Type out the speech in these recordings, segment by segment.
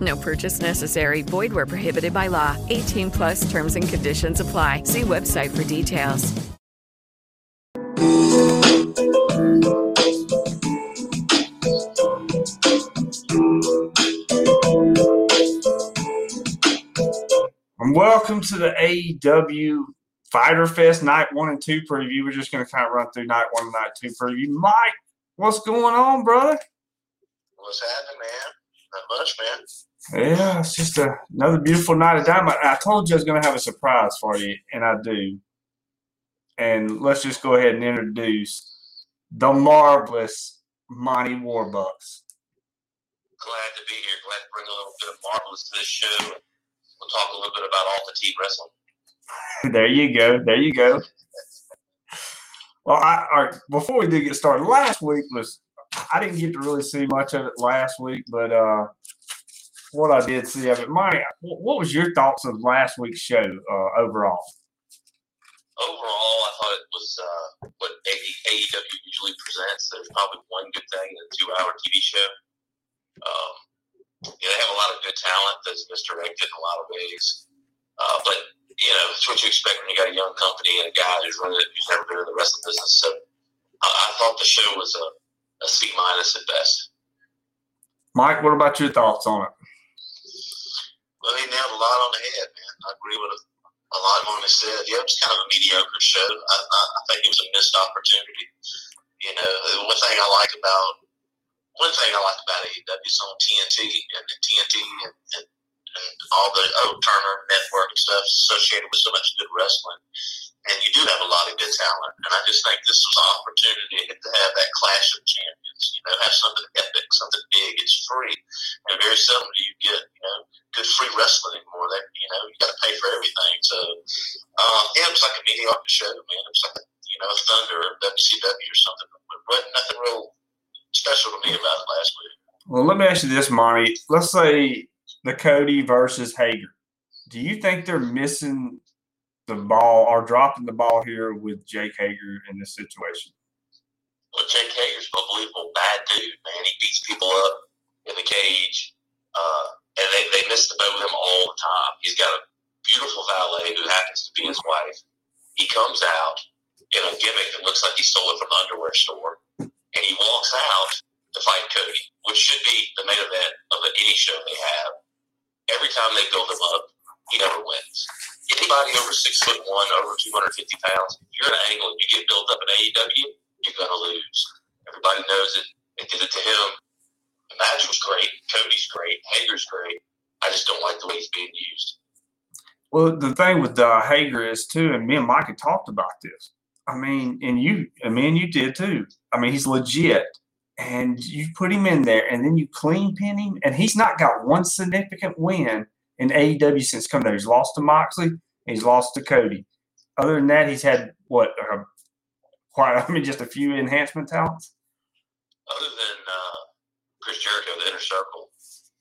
No purchase necessary. Void where prohibited by law. 18 plus terms and conditions apply. See website for details. And welcome to the AEW Fighter Fest Night 1 and 2 preview. We're just going to kind of run through Night 1 and Night 2 preview. Mike, what's going on, brother? What's happening, man? Not much, man. Yeah, it's just a, another beautiful night of Dynamite. I told you I was going to have a surprise for you, and I do. And let's just go ahead and introduce the marvelous Monty Warbucks. Glad to be here. Glad to bring a little bit of marvelous to this show. We'll talk a little bit about all fatigue wrestling. There you go. There you go. Well, I, all right, before we did get started, last week was I didn't get to really see much of it last week, but uh, what I did see of it, Monty, what what was your thoughts of last week's show uh, overall? Overall, I thought it was uh, what AEW usually presents. There's probably one good thing in a two-hour TV show. Um, they have a lot of good talent that's misdirected in a lot of ways. Uh, but you know, it's what you expect when you got a young company and a guy who's running it who's never been in the wrestling business. So I, I thought the show was a, a C minus at best. Mike, what about your thoughts on it? Well, he nailed a lot on the head, man. I agree with a lot of what he said. Yeah, it was kind of a mediocre show. I, I, I think it was a missed opportunity. You know, one thing I like about one thing I like about AEW is on TNT and TNT and, and, and all the oh Turner Network stuff associated with so much good wrestling. And you do have a lot of good talent. And I just think this was an opportunity to have that clash of champions, you know, have something epic, something big. It's free. And very seldom do you get, you know, good free wrestling anymore. That, you know, you got to pay for everything. So, um, yeah, it was like a mediocre show, man. It was like, a, you know, Thunder or WCW or something. But wasn't nothing real special to me about it last week. Well, let me ask you this, Monty. Let's say the Cody versus Hager. Do you think they're missing the ball or dropping the ball here with Jake Hager in this situation? Well, Jake Hager's an unbelievable bad dude, man. He beats people up in the cage, uh, and they, they miss the boat with him all the time. He's got a beautiful valet who happens to be his wife. He comes out in a gimmick that looks like he stole it from an underwear store, and he walks out to fight Cody, which should be the main event of any show they have. Every time they build him up, he never wins. Anybody over six foot one, over 250 pounds, if you're an angle and you get built up in AEW, you're going to lose. Everybody knows it. They did it to him. The match was great. Cody's great. Hager's great. I just don't like the way he's being used. Well, the thing with uh, Hager is too, and me and Mike had talked about this. I mean, and you, I mean, you did too. I mean, he's legit, and you put him in there, and then you clean pin him, and he's not got one significant win in AEW since coming there. He's lost to Moxley, he's lost to Cody. Other than that, he's had what? Uh, quite, I mean, just a few enhancement talents. Other than uh, Chris Jericho, the inner circle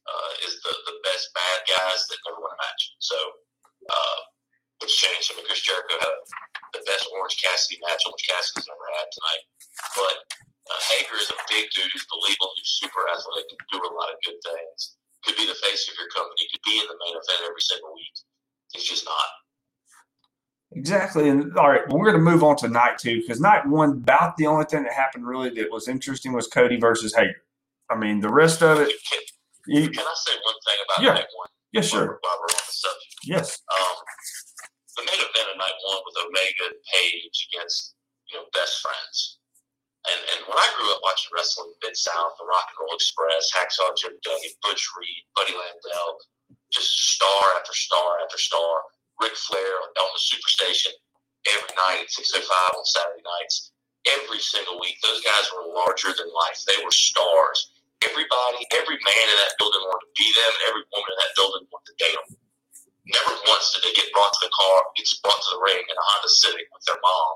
uh, is the, the best bad guys that never won a match. So uh, which changed. I mean, Chris Jericho had the best Orange Cassidy match Orange Cassidy's ever had tonight. But uh, Hager is a big dude who's believable, who's super athletic, can do a lot of good things. Could be the face of your company. Could be in the main event every single week. He's just not. Exactly. And all right, we're going to move on to night two because night one, about the only thing that happened really that was interesting was Cody versus Hager. I mean, the rest of it. Can, You, can I say one thing about Yeah. night one? yeah, sure. While we're on the subject. Yes. Um, the main event of night one was Omega and Page against, you know, best friends. And and when I grew up watching wrestling, Mid South, the Rock and Roll Express, Hacksaw Jim Duggan, Butch Reed, Buddy Landel, just star after star after star. Ric Flair on the Superstation every night at 6.05 on Saturday nights. Every single week, those guys were larger than life. They were stars. Everybody, every man in that building wanted to be them, and every woman in that building wanted to date them. Never once did they get brought to the car, get brought to the ring in a Honda Civic with their mom.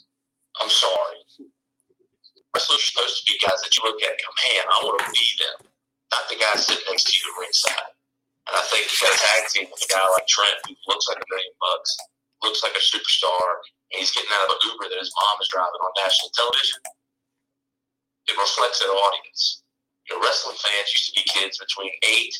I'm sorry. Wrestlers are supposed to be guys that you look at and go, man, I want to be them. Not the guy sitting next to you at ringside. And I think you got a tag team with a guy like Trent who looks like a million bucks, looks like a superstar, and he's getting out of an Uber that his mom is driving on national television. It reflects that audience. You know, wrestling fans used to be kids between eight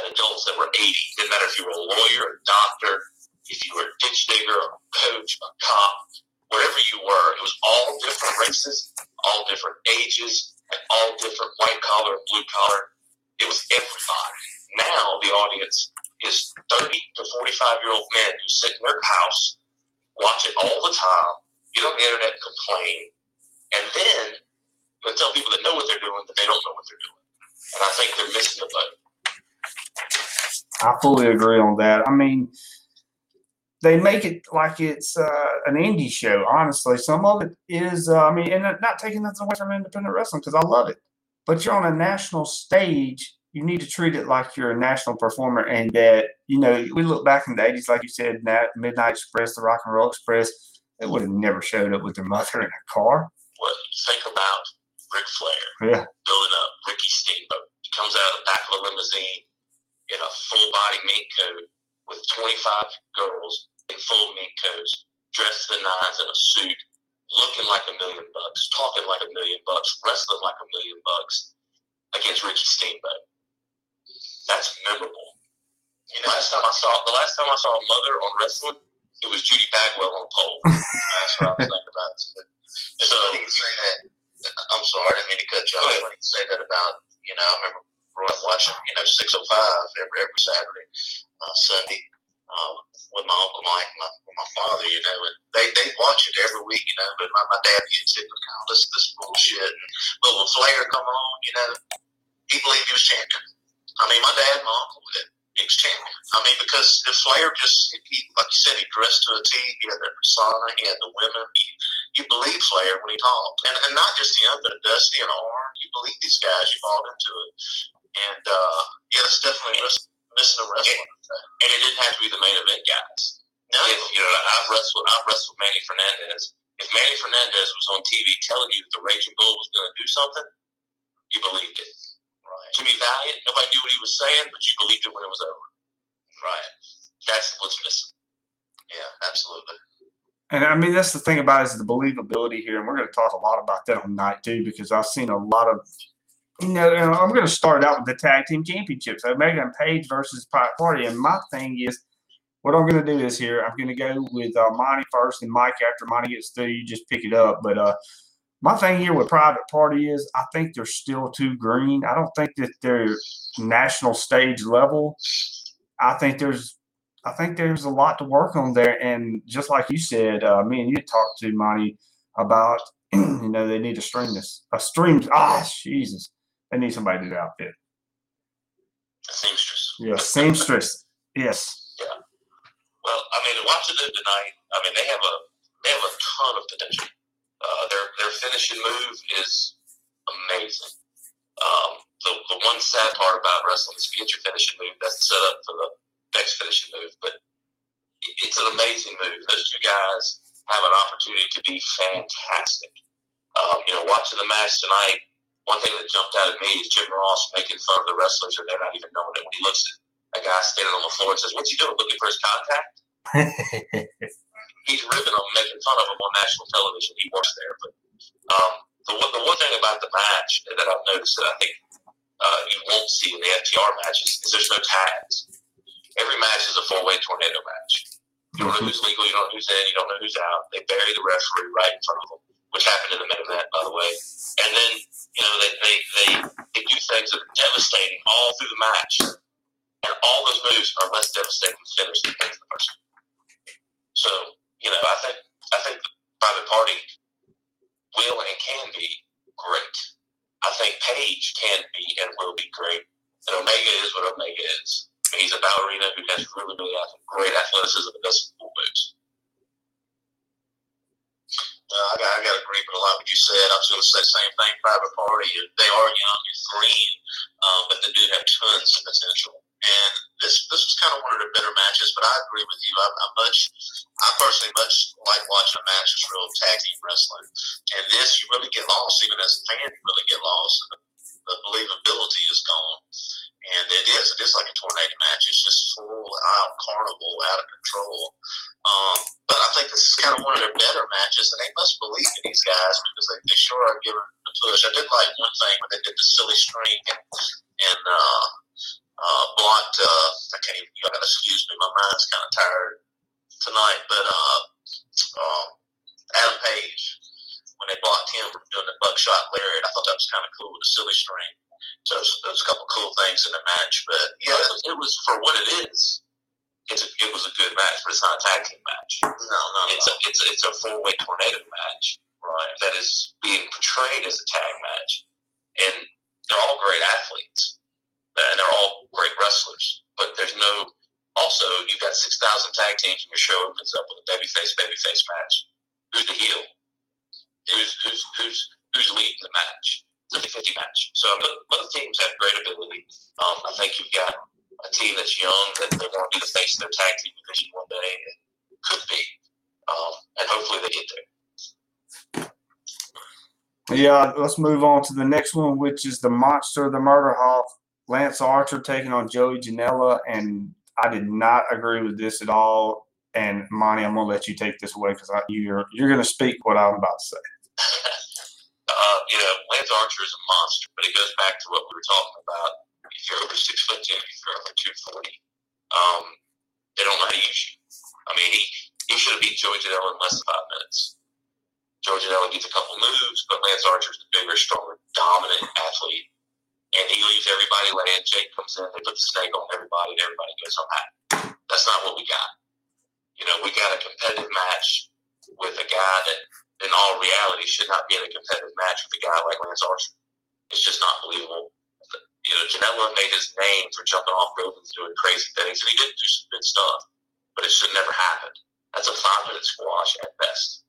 and adults that were 80. Didn't matter if you were a lawyer, a doctor, if you were a ditch digger, a coach, a cop, wherever you were, it was all different races, all different ages, and all different white collar, blue collar. It was everybody. Now the audience is 30 to 45 year old men who sit in their house, watch it all the time, get on the internet complain, and then tell people that know what they're doing that they don't know what they're doing. And I think they're missing the boat. I fully agree on that. I mean, they make it like it's uh, an indie show. Honestly, some of it is. Uh, I mean, and not taking nothing away from independent wrestling because I love it. But you're on a national stage. You need to treat it like you're a national performer, and that you know we look back in the '80s, like you said, that Midnight Express, the Rock and Roll Express. They would have never showed up with their mother in a car. What think about Ric Flair Yeah, building up Ricky Steamboat? He comes out of the back of a limousine in a full body mink coat with 25 girls in full mink coats, dressed to the nines in a suit, looking like a million bucks, talking like a million bucks, wrestling like a million bucks against Ricky Steamboat. That's memorable. You know, last time I saw the last time I saw a mother on wrestling, it was Judy Bagwell on pole. That's what I was thinking about. So you say that. I'm sorry, I didn't mean to cut you off. I can say that about you know. I remember growing up watching you know 605 every every Saturday, uh, Sunday. Um, with my uncle Mike, my with my father, you know, and they they watch it every week, you know. But my, my dad gets sick of all this this bullshit. And, but when Flair come on, you know, he believed he was champion. I mean, my dad, my uncle, that he was champion. I mean, because if Flair just, he, like you said, he dressed to a T. He had that persona. He had the women. He, you believe Flair when he talked, and and not just him, but Dusty and Arn. You believe these guys. You bought into it, and uh, yeah, it's definitely miss, missing a wrestling. And it didn't have to be the main event guys. No, if, you know, I've wrestled. I've wrestled Manny Fernandez. If Manny Fernandez was on TV telling you that the Raging Bull was going to do something, you believed it. Right. Jimmy Valiant, nobody knew what he was saying, but you believed it when it was over. Right. That's what's missing. Yeah, absolutely. and I mean that's the thing about it is the believability here, and we're going to talk a lot about that on night two because I've seen a lot of. You know, I'm going to start out with the tag team championships. Omega and Page versus Private Party, and my thing is, what I'm going to do is here. I'm going to go with uh, Monty first, and Mike after Monty gets through. You just pick it up. But uh, my thing here with Private Party is, I think they're still too green. I don't think that they're national stage level. I think there's, I think there's a lot to work on there. And just like you said, uh, me and you talked to Monty about, you know, they need to stream this, a stream. Ah, Jesus, they need somebody to do the outfit. Seamstress. Yeah, seamstress. Yes. Yeah. Well, I mean, watching them tonight, I mean, they have a they have a ton of potential. Uh, their their finishing move is amazing. Um, the, the one sad part about wrestling is if you get your finishing move, that's the setup for the next finishing move. But it, it's an amazing move. Those two guys have an opportunity to be fantastic. Um, you know, watching the match tonight, one thing that jumped out at me is Jim Ross making fun of the wrestlers, and they're not even knowing it. When he looks at a guy standing on the floor and says, "What's he doing? Looking for his contact?" He's ripping him, making fun of him on national television. He works there, but um, the one, the one thing about the match that I've noticed that I think uh, you won't see in the FTR matches is there's no tags. Every match is a four way tornado match. You don't know who's legal, you don't know who's in, you don't know who's out. They bury the referee right in front of them, which happened in the main event, by the way. And then, you know, they, they, they, they do things that are devastating all through the match. And all those moves are less devastating to finish than the person. So, you know, I think I think the private party will and can be great. I think Page can be and will be great. And Omega is what Omega is. He's a ballerina who has really, really great athleticism and does cool moves. Uh, I, I got to agree with a lot of what you said. I was going to say the same thing. Private Party, they are young and green, um, but they do have tons of potential. And this this was kind of one of the better matches, but I agree with you. I, I much, I personally much like watching a match that's real tag team wrestling. And this, you really get lost, even as a fan, you really get lost. The, the believability is gone. And it is, it is like a tornado match. It's just full out carnival, out of control. Um, but I think this is kind of one of matches, and they must believe in these guys because they, they sure are giving the push. I did like one thing when they did the silly string and, and uh, uh, blocked, uh, I can't even, you gotta excuse me, my mind's kind of tired tonight, but uh, uh, Adam Page, when they blocked him from doing the buckshot lariat, I thought that was kind of cool with the silly string. So there's a couple cool things in the match, but yeah, it, was for what it is. It's a, it was a good match, but it's not a tag team match. No, no, it's a it's a, a four way tornado match, right? That is being portrayed as a tag match, and they're all great athletes, and they're all great wrestlers. But there's no also you've got six thousand tag teams, and your show opens up with a babyface babyface match. Who's the heel? Who's who's who's who's leading the match? It's 50-50 match. So both teams have great ability. Um, I think you've got a team that's young that they want to be the face of their tag team division one day. It could be, um, and hopefully they get there. Yeah, let's move on to the next one, which is the monster, of the murder hawk, Lance Archer taking on Joey Janela, and I did not agree with this at all. And Monty, I'm gonna let you take this away because you're you're gonna speak what I'm about to say. Uh, you know, Lance Archer is a monster, but it goes back to what we were talking about. If you're over six foot ten, if you're over two forty, um, they don't know how to use you. I mean, he he should have beat Joey Janela in less than five minutes. Joey Janela gets a couple moves, but Lance Archer's the bigger, stronger, dominant athlete, and he leaves everybody laying. Jake comes in, they put the snake on everybody, and everybody goes home happy. That's not what we got. You know, we got a competitive match with a guy that in all reality, should not be in a competitive match with a guy like Lance Archer. It's just not believable. You know, Janela made his name for jumping off buildings, doing crazy things, and he did do some good stuff, but it should never happen. That's a five minute squash at best.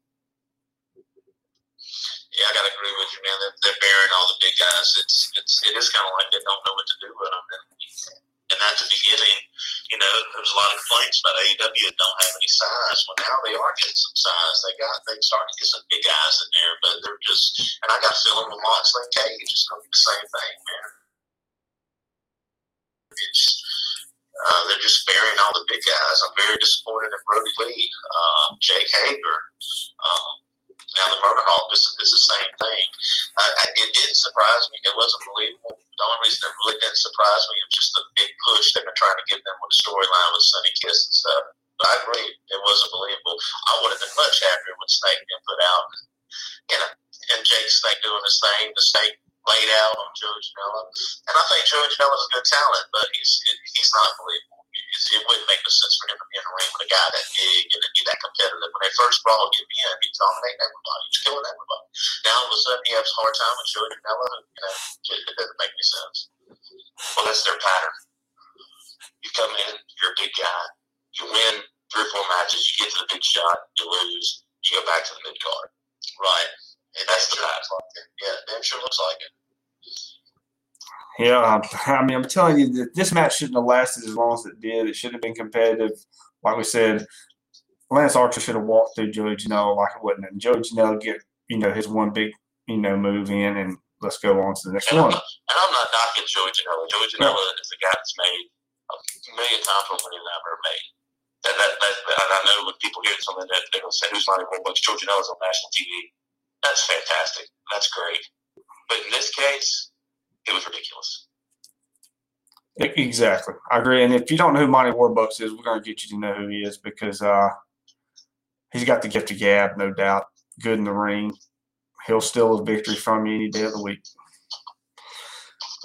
Yeah, I gotta agree with you, man. They're, they're burying all the big guys. It's it's it is kind of like they don't know what to do with them. And and at the beginning, you know, there was a lot of complaints about AEW don't have any size. Well, now they are getting some size. They got they starting to get some big guys in there, but they're just. And I got feeling with Moxley and Cage, it's going to be the same thing, man. It's uh, they're just burying all the big guys. I'm very disappointed in Brodie Lee, uh, Jake Hager. Um, now the Murder Hawk is, is the same thing. I, it didn't surprise me. It wasn't believable. The only reason it really didn't surprise me was just the big push they were trying to give them with the storyline with Sonny Kiss and stuff. But I agree, it wasn't believable. I would have been much happier with Snake being put out and, and Jake Snake doing his thing. The Snake laid out on Joe Janela. And I think Joe Janela's a good talent, but he's he's not believable it wouldn't make no sense for him to be in the ring with a guy that big and be that competitive. When they first brought him in, he dominated everybody. He's killing everybody. Now all of a sudden he has a hard time with Joey Janela. You know, it, it doesn't make any sense. Well, that's their pattern. You come in, you're a big guy. You win three or four matches. You get to the big shot. You lose. You go back to the mid card. Right. And that's the pattern. Yeah, damn sure looks like it. Yeah, I mean, I'm telling you that this match shouldn't have lasted as long as it did. It should have been competitive. Like we said, Lance Archer should have walked through Joey Janela like it wasn't. And Joey Janela get you know his one big you know move in, and let's go on to the next and one. I'm not, and I'm not knocking Joey Janela. Joey Janela no. is a guy that's made a million times more money than I've ever made. That, that, that, and I know when people hear something that they're going to say, who's Monty Warbucks? George Janela's on national TV. That's fantastic. That's great. But in this case, it was ridiculous. Exactly. I agree. And if you don't know who Monty Warbucks is, we're going to get you to know who he is because uh, he's got the gift of gab, no doubt. Good in the ring. He'll steal a victory from you any day of the week.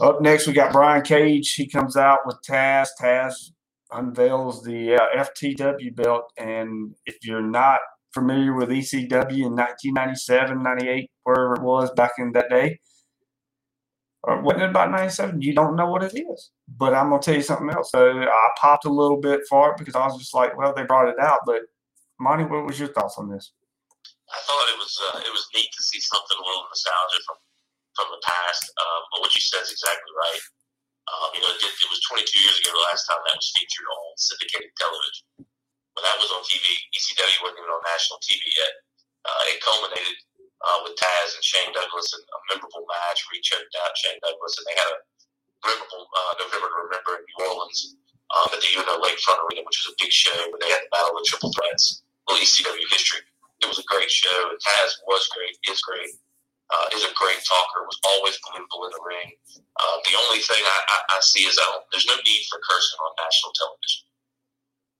Up next, we got Brian Cage. He comes out with Taz. Taz unveils the uh, FTW belt. And if you're not familiar with ECW in 1997, 98, wherever it was back in that day, or wasn't it about 97? You don't know what it is. But I'm going to tell you something else. So I popped a little bit for it because I was just like, well, they brought it out. But Monty, what was your thoughts on this? I thought it was uh, it was neat to see something a little nostalgia from from the past. Um, but what you said is exactly right. Um, you know, it, it, was 22 years ago the last time that was featured on syndicated television. When that was on TV, ECW wasn't even on national TV yet. Uh, it culminated uh, with Taz and Shane Douglas in a memorable match where he choked out Shane Douglas, and they had a memorable uh, November to remember in New Orleans um, at the UNO Lakefront Arena, which was a big show where they had the Battle of Triple Threats, little ECW history. It was a great show, and Taz was great, is great uh, is a great talker, was always believable in the ring. Uh, the only thing I, I, I see is I don't, there's no need for cursing on national television.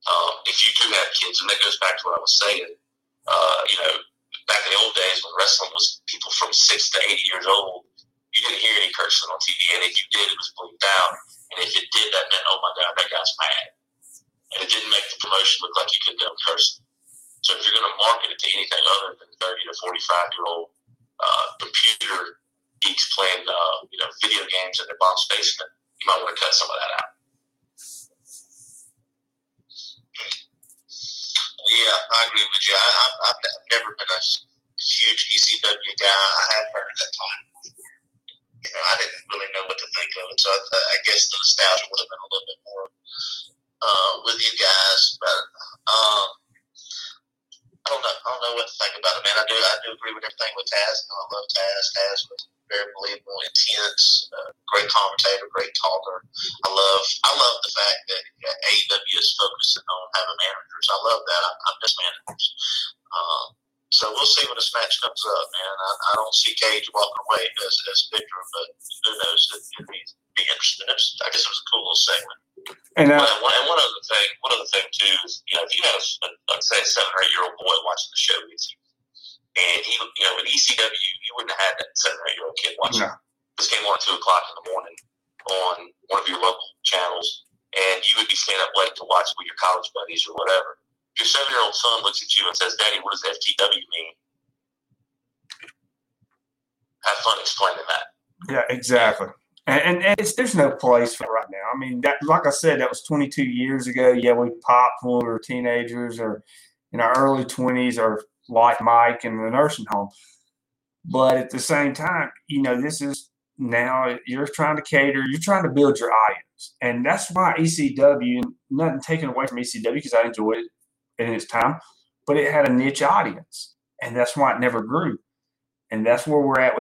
Um, if you do have kids, and that goes back to what I was saying, uh, you know, back in the old days when wrestling was people from six to 80 years old, you didn't hear any cursing on TV. And if you did, it was bleeped out. And if it did, that meant, oh my God, that guy's mad. And it didn't make the promotion look like you could go cursing. So if you're going to market it to anything other than 30 to 45 year old uh, computer geeks playing, uh, you know, video games in their mom's basement. You might want to cut some of that out. Yeah, I agree with you. I, have never been a huge ECW guy. I have heard at that time. You know, I didn't really know what to think of it, so I, I guess the nostalgia would have been a little bit more uh, with you guys. But um, I don't know. I don't know what to think about it, man. I do. I do agree with everything with Taz. You know, I love Taz. Taz was very believable, intense, uh, great commentator, great talker. I love. I love the fact that AEW is focusing on having managers. I love that. I, I miss managers. Um, so we'll see when this match comes up, man. I, I don't see Cage walking away as, as victor, but who knows? It, would be, be interesting. I guess it was a cool little segment. And, uh, one, and one other thing, one other thing too is, you know, if you have, a, let's say, a seven or eight year old boy watching the show with you, and he, you know, with ECW, you wouldn't have had that seven or eight year old kid watching no. this game on at two o'clock in the morning on one of your local channels, and you would be staying up late to watch with your college buddies or whatever. Your seven year old son looks at you and says, "Daddy, what does FTW mean?" Have fun explaining that. Yeah, exactly. And, and there's no place for right now. I mean, that, like I said, that was 22 years ago. Yeah, we popped when we were teenagers or in our early 20s or like Mike in the nursing home. But at the same time, you know, this is now you're trying to cater, you're trying to build your audience. And that's why ECW, nothing taken away from ECW because I enjoyed it in its time, but it had a niche audience. And that's why it never grew. And that's where we're at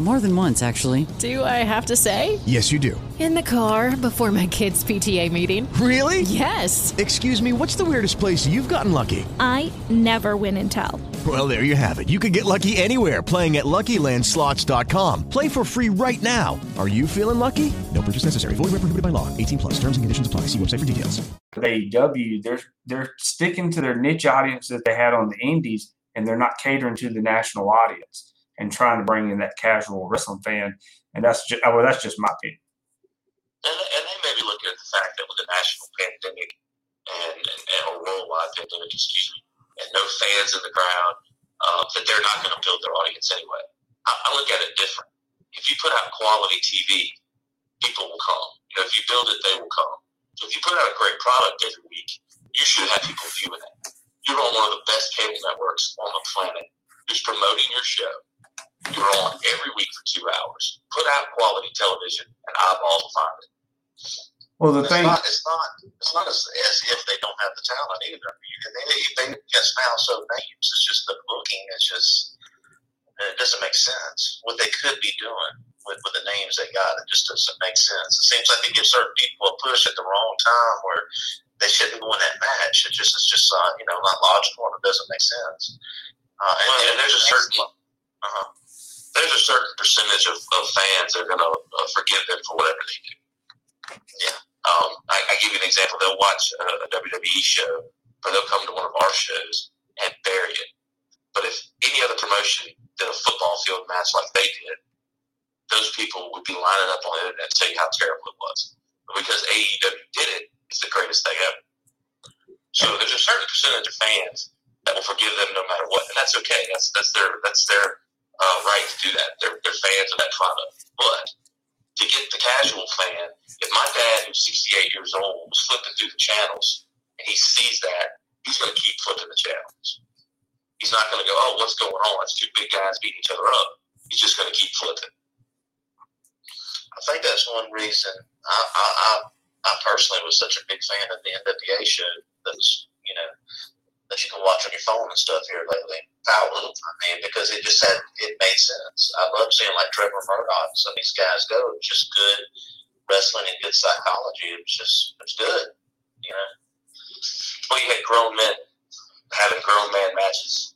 More than once, actually. Do I have to say? Yes, you do. In the car before my kids' PTA meeting. Really? Yes. Excuse me, what's the weirdest place you've gotten lucky? I never win and tell. Well, there you have it. You can get lucky anywhere playing at LuckyLandSlots.com. Play for free right now. Are you feeling lucky? No purchase necessary. Void where prohibited by law. 18 plus. Terms and conditions apply. See website for details. AEW, they're they're sticking to their niche audience that they had on the Indies, and they're not catering to the national audience and trying to bring in that casual wrestling fan. And that's just well, that's just my opinion. And, and they may be looking at the fact that with the national pandemic and, and, a worldwide pandemic, excuse me, and no fans in the crowd, uh, that they're not going to build their audience anyway. I, I look at it different. If you put out quality TV, people will come. You know, if you build it, they will come. If you put out a great product every week, you should have people viewing it. You're on one of the best cable networks on the planet who's promoting your show. You're on every week for two hours. Put out quality television, and eyeballs will find it. Well, the it's thing, not, it's not, it's not as, as if they don't have the talent either. You they, they just now so names. It's just the booking. It's just it doesn't make sense what they could be doing with, with the names they got. It just doesn't make sense. It seems like they give certain people a push at the wrong time where they shouldn't win that match. It just it's just uh, you know not logical and it doesn't make sense. Uh, and, and there's a certain uh, there's a certain percentage of, of fans that are going to uh, forgive them for whatever they do. Yeah. Um, I, I give you an example. They'll watch a, a WWE show, or they'll come to one of our shows and bury it. But if any other promotion did a football field match like they did, those people would be lining up on the internet tell how terrible it was. But because AEW did it, it's the greatest thing ever. So there's a certain percentage of fans that will forgive them no matter what, and that's okay. That's that's their that's their uh, right to do that. They're, they're fans of that product. But to get the casual fan, if my dad, who's 68 years old, was flipping through the channels and he sees that, he's going to keep flipping the channels. He's not going to go, oh, what's going on? It's two big guys beating each other up. He's just going to keep flipping. I think that's one reason I, I, I, I personally was such a big fan of the NWA show that was, you know, that you can watch on your phone and stuff here lately. Power, I mean, because it just had it made sense. I love seeing like Trevor Murdoch and some of these guys go. It was just good wrestling and good psychology. It was just it was good, you know. Well, you had grown men having grown man matches.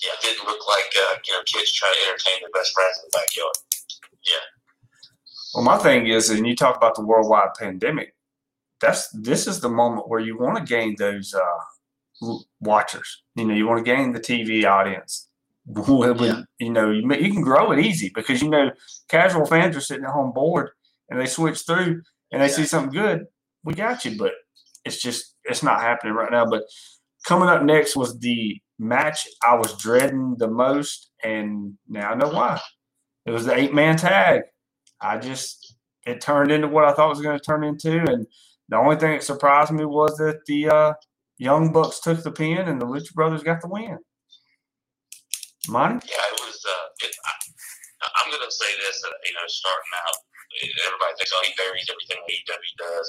Yeah, it didn't look like uh, you know kids trying to entertain their best friends in the backyard. Yeah. well, my thing is, and you talk about the worldwide pandemic. That's this is the moment where you want to gain those uh, watchers. You know, you want to gain the TV audience. When, You know, you, you can grow it easy because you know casual fans are sitting at home bored and they switch through and they see something good. We got you, but it's just it's not happening right now. But coming up next was the match I was dreading the most, and now I know why. It was the eight man tag. I just it turned into what I thought it was going to turn into, and the only thing that surprised me was that the uh, Young Bucks took the pin and the Lucha Brothers got the win. Monty? Yeah, it was. Uh, it, I, I'm going to say this. That, you know, starting out, everybody thinks, oh, he buries everything AEW does.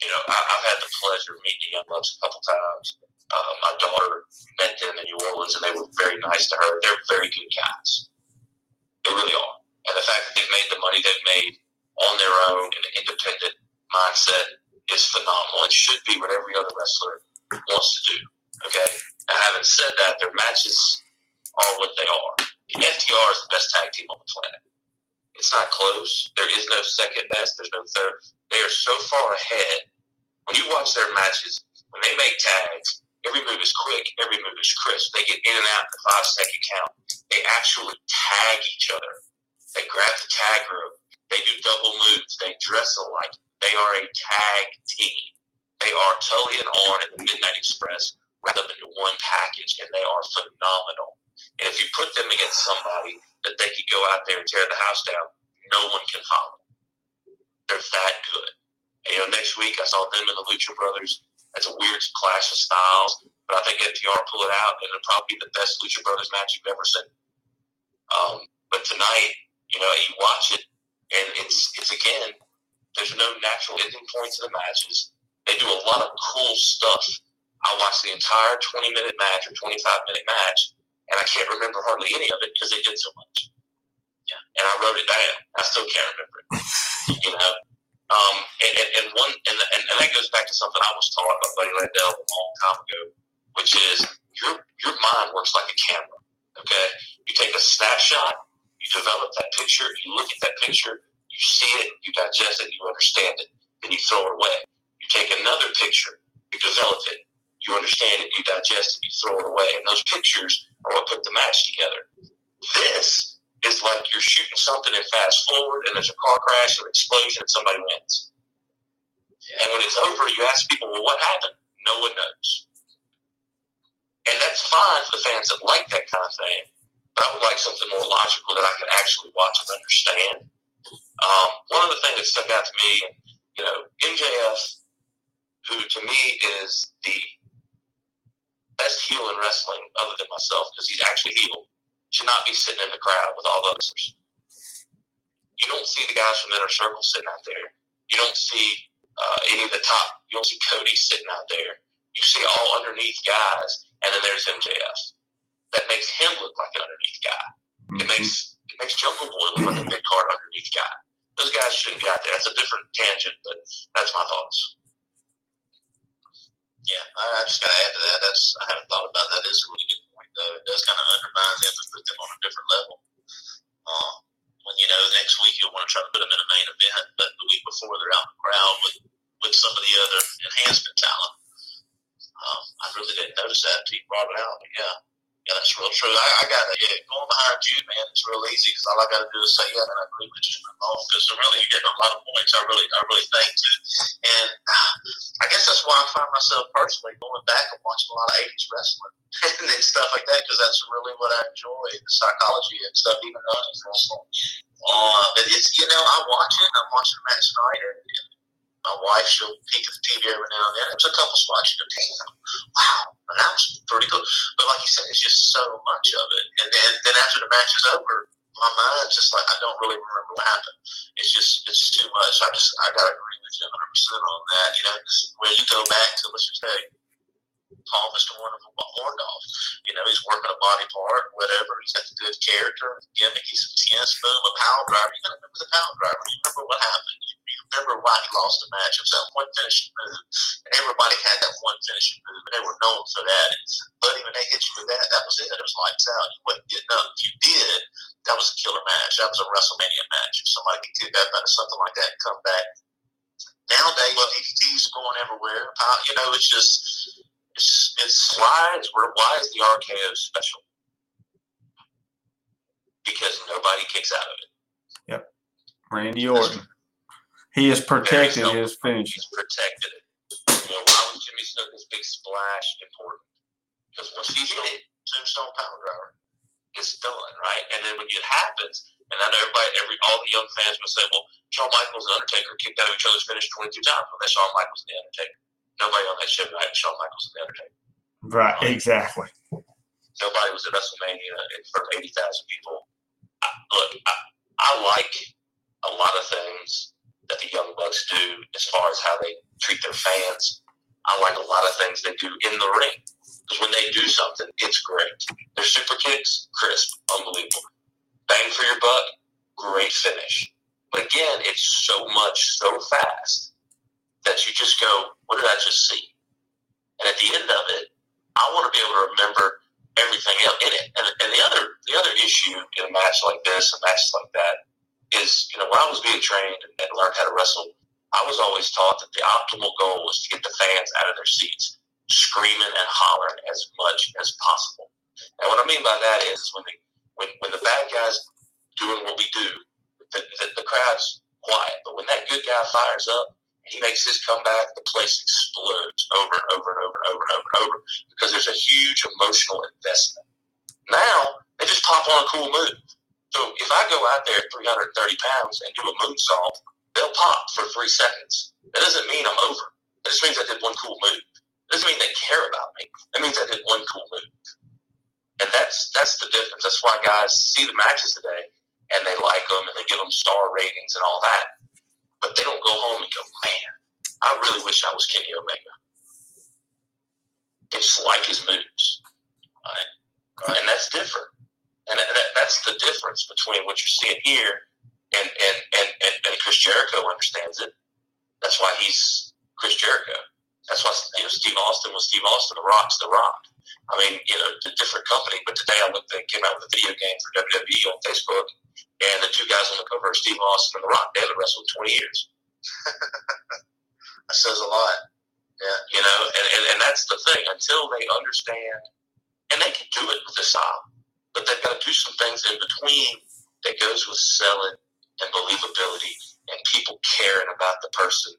You know, I, I've had the pleasure of meeting Young Bucks a couple times. Uh, my daughter met them in New Orleans, and they were very nice to her. They're very good guys. They really are. And the fact that they've made the money they've made on their own in an independent mindset is phenomenal. It should be what every other wrestler wants to do. Okay. Now, having said that, their matches are what they are. The FTR is the best tag team on the planet. It's not close. There is no second best. There's no third. They are so far ahead. When you watch their matches, when they make tags, every move is quick. Every move is crisp. They get in and out in the five second count. They actually tag each other. They grab the tag rope. They do double moves. They dress alike. They are a tag team. They are Tully and Arn and the Midnight Express wrapped up into one package, and they are phenomenal. And if you put them against somebody that they could go out there and tear the house down, no one can follow. They're that good. And, you know, next week I saw them and the Lucha Brothers. That's a weird clash of styles, but I think FTR pull it out, and it'll probably be the best Lucha Brothers match you've ever seen. Um, but tonight, you know, you watch it, and it's it's again. There's no natural ending point to the matches. They do a lot of cool stuff. I watched the entire 20 minute match or 25 minute match, and I can't remember hardly any of it because they did so much. Yeah, and I wrote it down. I still can't remember it. you know, um, and, and, and one and, and and that goes back to something I was taught by Buddy Landel a long time ago, which is your your mind works like a camera. Okay, you take a snapshot, you develop that picture, you look at that picture, you see it, you digest it, you understand it, then you throw it away. You take another picture, you develop it, you understand it, you digest it, you throw it away, and those pictures are what put the match together. This is like you're shooting something and fast forward, and there's a car crash, an explosion, and somebody wins. And when it's over, you ask people, well, what happened? No one knows. And that's fine for the fans that like that kind of thing. But I would like something more logical that I could actually watch and understand. Um, one of the things that stuck out to me, you know, MJF, who to me is the best heel in wrestling other than myself because he's actually heel, should not be sitting in the crowd with all the others. You don't see the guys from Inner Circle sitting out there. You don't see uh, any of the top. You don't see Cody sitting out there. You see all underneath guys, and then there's MJF. That makes him look like an underneath guy. Mm-hmm. It makes it makes Jungle Boy look like a big card underneath guy. Those guys shouldn't be out there. That's a different tangent, but that's my thoughts. Yeah, I, just got to add to that. That's I haven't thought about that. Is a really good point, though. It does kind of undermine them and put them on a different level. Uh, when you know next week you'll want to try to put them in a main event, but the week before they're out in the crowd with with some of the other enhancement talent. Um, I really didn't notice that until you brought it out. But yeah, yeah, that's real true. I, I got it. Yeah, going behind you, man, it's real easy because all I got to do is say, yeah, man, I agree with you. Because really, you're getting a lot of points. I really, I really thank you. And uh, I guess that's why I find myself personally going back and watching a lot of 80s wrestling and stuff like that because that's really what I enjoy the psychology and stuff, even 90s wrestling. Uh, but it's, you know, I watch it. I'm watching Matt Snyder. And, my wife, she'll peek at the TV every now and then. There's a couple spots you go, damn, wow, that was pretty good. But like you said, it's just so much of it. And then, then after the match is over, my mind's just like I don't really remember what happened. It's just it's too much. I just I gotta agree with you 100 percent on that. You know, when you go back to let's just say Paul Mr. Wonderful Orndorff. You know, he's working a body part, whatever. He's got the good character, gimmick. He's intense. Boom, a power driver. You gotta remember the power driver. You remember what happened. You, you remember why he lost the match. It was that one finishing move, and everybody had that one finishing move, and they were known for that. But when they hit you with that, that was it. It was lights out. You wasn't getting up. If you did, that was a killer match. That was a WrestleMania match. If somebody could get that out of something like that and come back. Nowadays, well, DDT's going everywhere. You know, it's just it's, it's why is why is the RKO special? Because nobody kicks out of it. Yep, Randy Orton. He is protected no, his finish. He's protected it. You know, why was Jimmy Snuka's big splash important? Because once he hit it, Tombstone Power Driver, it's done, right? And then when it happens, and I know everybody, every all the young fans will say, "Well, Shawn Michaels and Undertaker kicked out of each other's finish 22 times." Well, that's Shawn Michaels and the Undertaker. Nobody on that show had Shawn Michaels and The Undertaker. Right, um, exactly. Nobody was at WrestleMania in front of 80,000 people. I, look, I, I like a lot of things that the Young Bucks do as far as how they treat their fans. I like a lot of things they do in the ring. Because when they do something, it's great. Their super kicks, crisp, unbelievable. Bang for your buck, great finish. But again, it's so much, so fast that you just go, what did I just see? And at the end of it, I want to be able to remember everything else in it. And, and the other the other issue in a match like this, a match like that, is you know when I was being trained and, learned how to wrestle, I was always taught that the optimal goal was to get the fans out of their seats, screaming and hollering as much as possible. And what I mean by that is when the when, when the bad guys doing what we do, the, the, the crowd's quiet. But when that good guy fires up, he makes his comeback, the place explodes over and over and over and over and over and over because there's a huge emotional investment. Now they just pop on a cool move. So if I go out there at 330 pounds and do a moonsault, they'll pop for three seconds. That doesn't mean I'm over. It just means I did one cool move. It doesn't mean they care about me. That means I did one cool move. And that's that's the difference. That's why guys see the matches today and they like them and they give them star ratings and all that but they don't go home and go, man, I really wish I was Kenny Omega. It's like his moves, right? right? And that's different. And that, that's the difference between what you're seeing here and, and, and, and, and Chris Jericho understands it. That's why he's Chris Jericho. That's why you know, Steve Austin was Steve Austin. The Rock's The Rock. I mean, you know, a different company. But today I looked, they came out with a video game for WWE on Facebook and the two guys on the cover are Steve Austin and The Rock. They haven't wrestled 20 years. that says a lot. Yeah. You know, and, and, and that's the thing. Until they understand, and they can do it with the style, but they've got to do some things in between that goes with selling and believability and people caring about the person.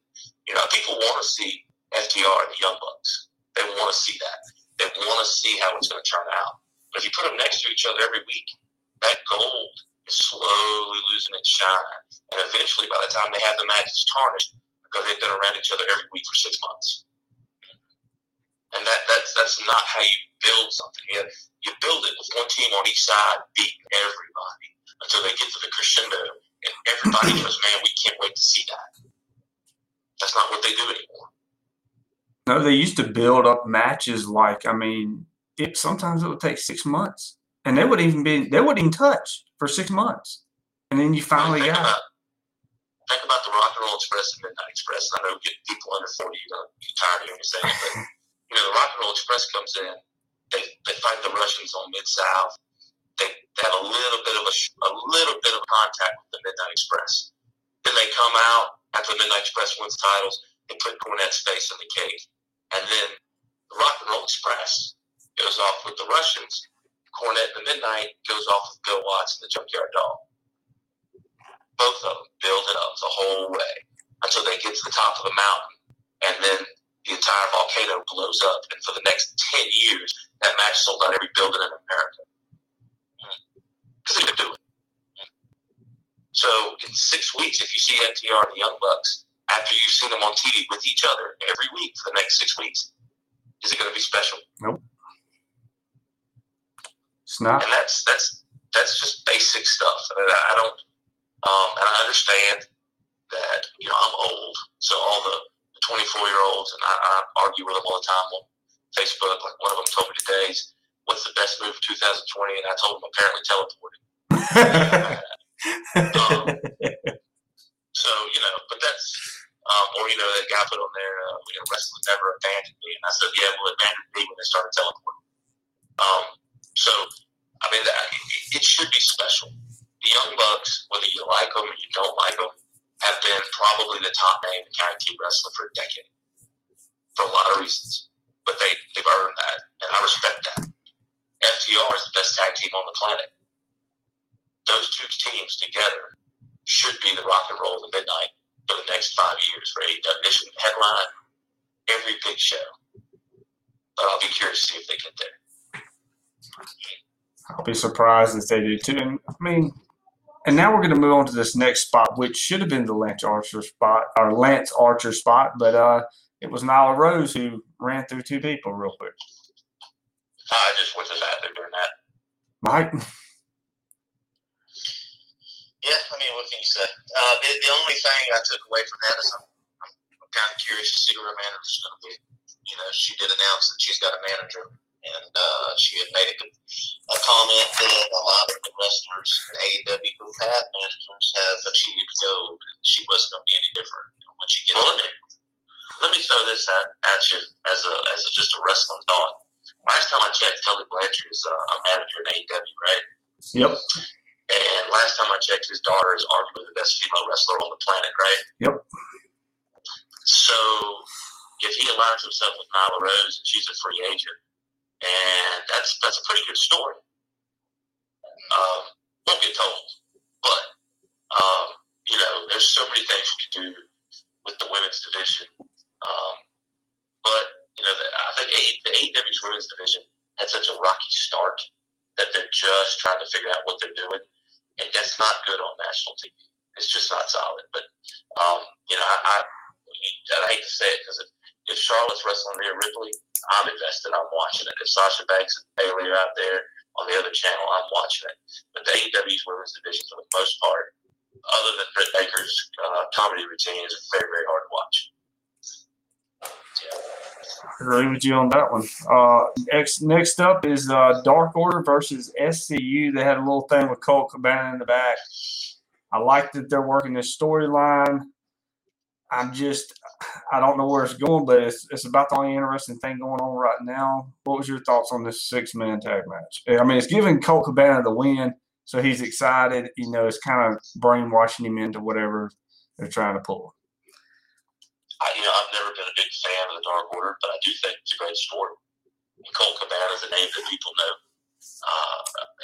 You know, people want to see FTR and the Young Bucks. They want to see that. They want to see how it's going to turn out. But if you put them next to each other every week, that gold is slowly losing its shine. And eventually, by the time they have the match, it's tarnished because they've been around each other every week for six months. And that, that's that's not how you build something. You, you build it with one team on each side beating everybody until they get to the crescendo, and everybody goes, "Man, we can't wait to see that." That's not what they do anymore. No, they used to build up matches like I mean, it sometimes it would take six months, and they would even be they wouldn't even touch for six months, and then you finally think got. About, think about the Rock and Roll Express and Midnight Express. I know people under forty, you know, tired of hearing me say it, but you know, the Rock and Roll Express comes in. They they fight the Russians on Mid South. They, they have a little bit of a, a little bit of contact with the Midnight Express. Then they come out after the Midnight Express wins titles. They put Cornette's face in the cake, and then the Rock and Roll Express goes off with the Russians. Cornette and the Midnight goes off with Bill Watts and the Junkyard Dog. Both of them build it up the whole way until they get to the top of the mountain, and then the entire volcano blows up. And for the next ten years, that match sold out every building in America because they could do it. So in six weeks, if you see FTR and the Young Bucks after you've seen them on TV with each other every week for the next six weeks, is it going to be special? Nope. It's not. And that's that's that's just basic stuff. I, mean, I don't, um, and I understand that you know I'm old, so all the 24 year olds, and I, I argue with them all the time on Facebook. Like one of them told me today, "What's the best move of 2020?" And I told him apparently teleporting. um, so you know, but that's um, or you know that guy put on there, uh, you know, wrestling never abandoned me, and I said, yeah, well, it abandoned me when they started teleporting. Um, so I mean, that, it, it should be special. The Young Bucks, whether you like them or you don't like them, have been probably the top name in tag team wrestling for a decade, for a lot of reasons. But they they've earned that, and I respect that. FTR is the best tag team on the planet. Those two teams together should be the rock and roll of the midnight for the next five years for AEW. They should headline every big show. But I'll be curious to see if they get there. I'll be surprised if they do too. And I mean, and now we're going to move on to this next spot, which should have been the Lance Archer spot or Lance Archer spot, but uh, it was Nyla Rose who ran through two people real quick. I just went to the bathroom during that. Mike, Yeah, I mean, what can you say? Uh, the, the only thing I took away from that is I'm, I'm, I'm kind of curious to see who her manager's going to be. You know, she did announce that she's got a manager, and uh, she had made a, a comment that a lot of the wrestlers in AEW who have managers have achieved gold. She wasn't going to be any different when she gets in there. Let me throw this at, at you as a as a, just a wrestling thought. Last time I checked, Tully Blanchard is uh, a manager in AEW, right? Yep. And last time I checked, his daughter is arguably the best female wrestler on the planet, right? Yep. So if he aligns himself with Nyla Rose and she's a free agent, and that's that's a pretty good story. Um, won't get told, but um, you know, there's so many things you can do with the women's division. Um, but you know, the, I think the AEW's women's division had such a rocky start that they're just trying to figure out what they're doing, and that's not good on national TV. It's just not solid. But um, you know, I, I, I hate to say it because if, if Charlotte's wrestling Rhea Ripley, I'm invested. I'm watching it. If Sasha Banks and Bayley are out there on the other channel, I'm watching it. But the AEW's women's division, for the most part, other than Britt Baker's uh, comedy routine, is very, very hard to watch. I agree with you on that one. Uh, next, next up is uh, Dark Order versus SCU. They had a little thing with Colt Cabana in the back. I like that they're working this storyline. I'm just, I don't know where it's going, but it's, it's about the only interesting thing going on right now. What was your thoughts on this six man tag match? I mean, it's giving Colt Cabana the win, so he's excited. You know, it's kind of brainwashing him into whatever they're trying to pull. I, you know, I've never been a big fan of the Dark Order, but I do think it's a great. And Colt Cabana is a name that people know. Uh,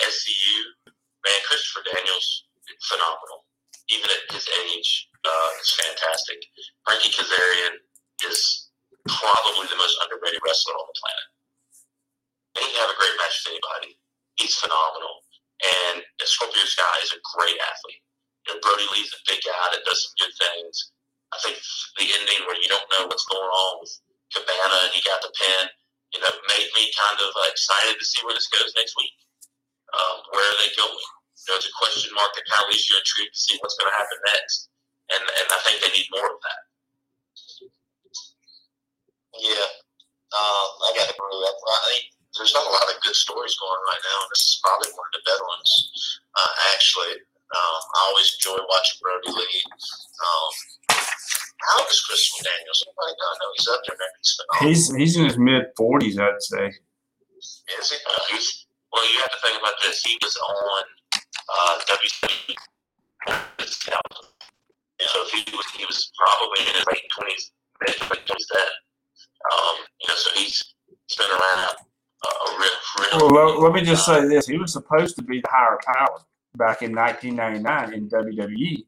SCU, man, Christopher Daniels, phenomenal. Even at his age, uh, is fantastic. Frankie Kazarian is probably the most underrated wrestler on the planet. He didn't have a great match with anybody. He's phenomenal. And Scorpio Sky is a great athlete. You know, Brodie Lee's a big guy that does some good things. I think the ending where you don't know what's going on with Cabana and he got the pin, you know, made me kind of uh, excited to see where this goes next week. Um, where are they going? You know, it's a question mark that kind of leaves you intrigued to see what's going to happen next. And, and I think they need more of that. Yeah, um, I got to agree. I think there's not a lot of good stories going right now, and this is probably one of the better ones. Uh, actually, um, I always enjoy watching Brodie Lee. Um, how old is Christopher Daniels? Anybody? I know he's up there. Maybe he's phenomenal. He's he's in his mid forties, I'd say. Is he? Uh, he's, well, you have to think about this. He was on uh, WWE. So he was he was probably in his late twenties, mid twenties then. Um, you know, so he's he's been around a real, real. Well, let, let me just say this: he was supposed to be the higher power back in 1999 in WWE,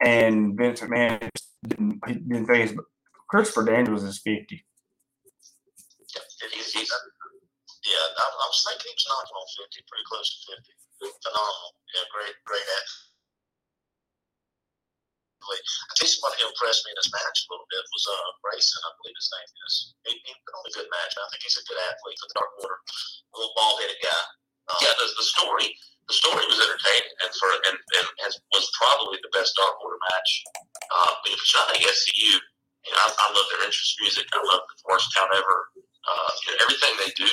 and Vince McMahon didn't he didn't think his, Christopher Daniels is 50. He's, he's, yeah, I, I was thinking he was knocking on 50, pretty close to 50. Phenomenal. Yeah, great, great athlete. I think somebody who impressed me in this match a little bit was uh, Grayson, I believe his name is. He, he put on a good match. I think he's a good athlete for the Dark Order. A little ball headed guy. Um, yeah, the, the story the story was entertaining and for and, and has, was probably the best Dark Order match. Uh, but if it's not the SCU, you know, I, I love their entrance music. I love the worst town ever. Uh, you know, everything they do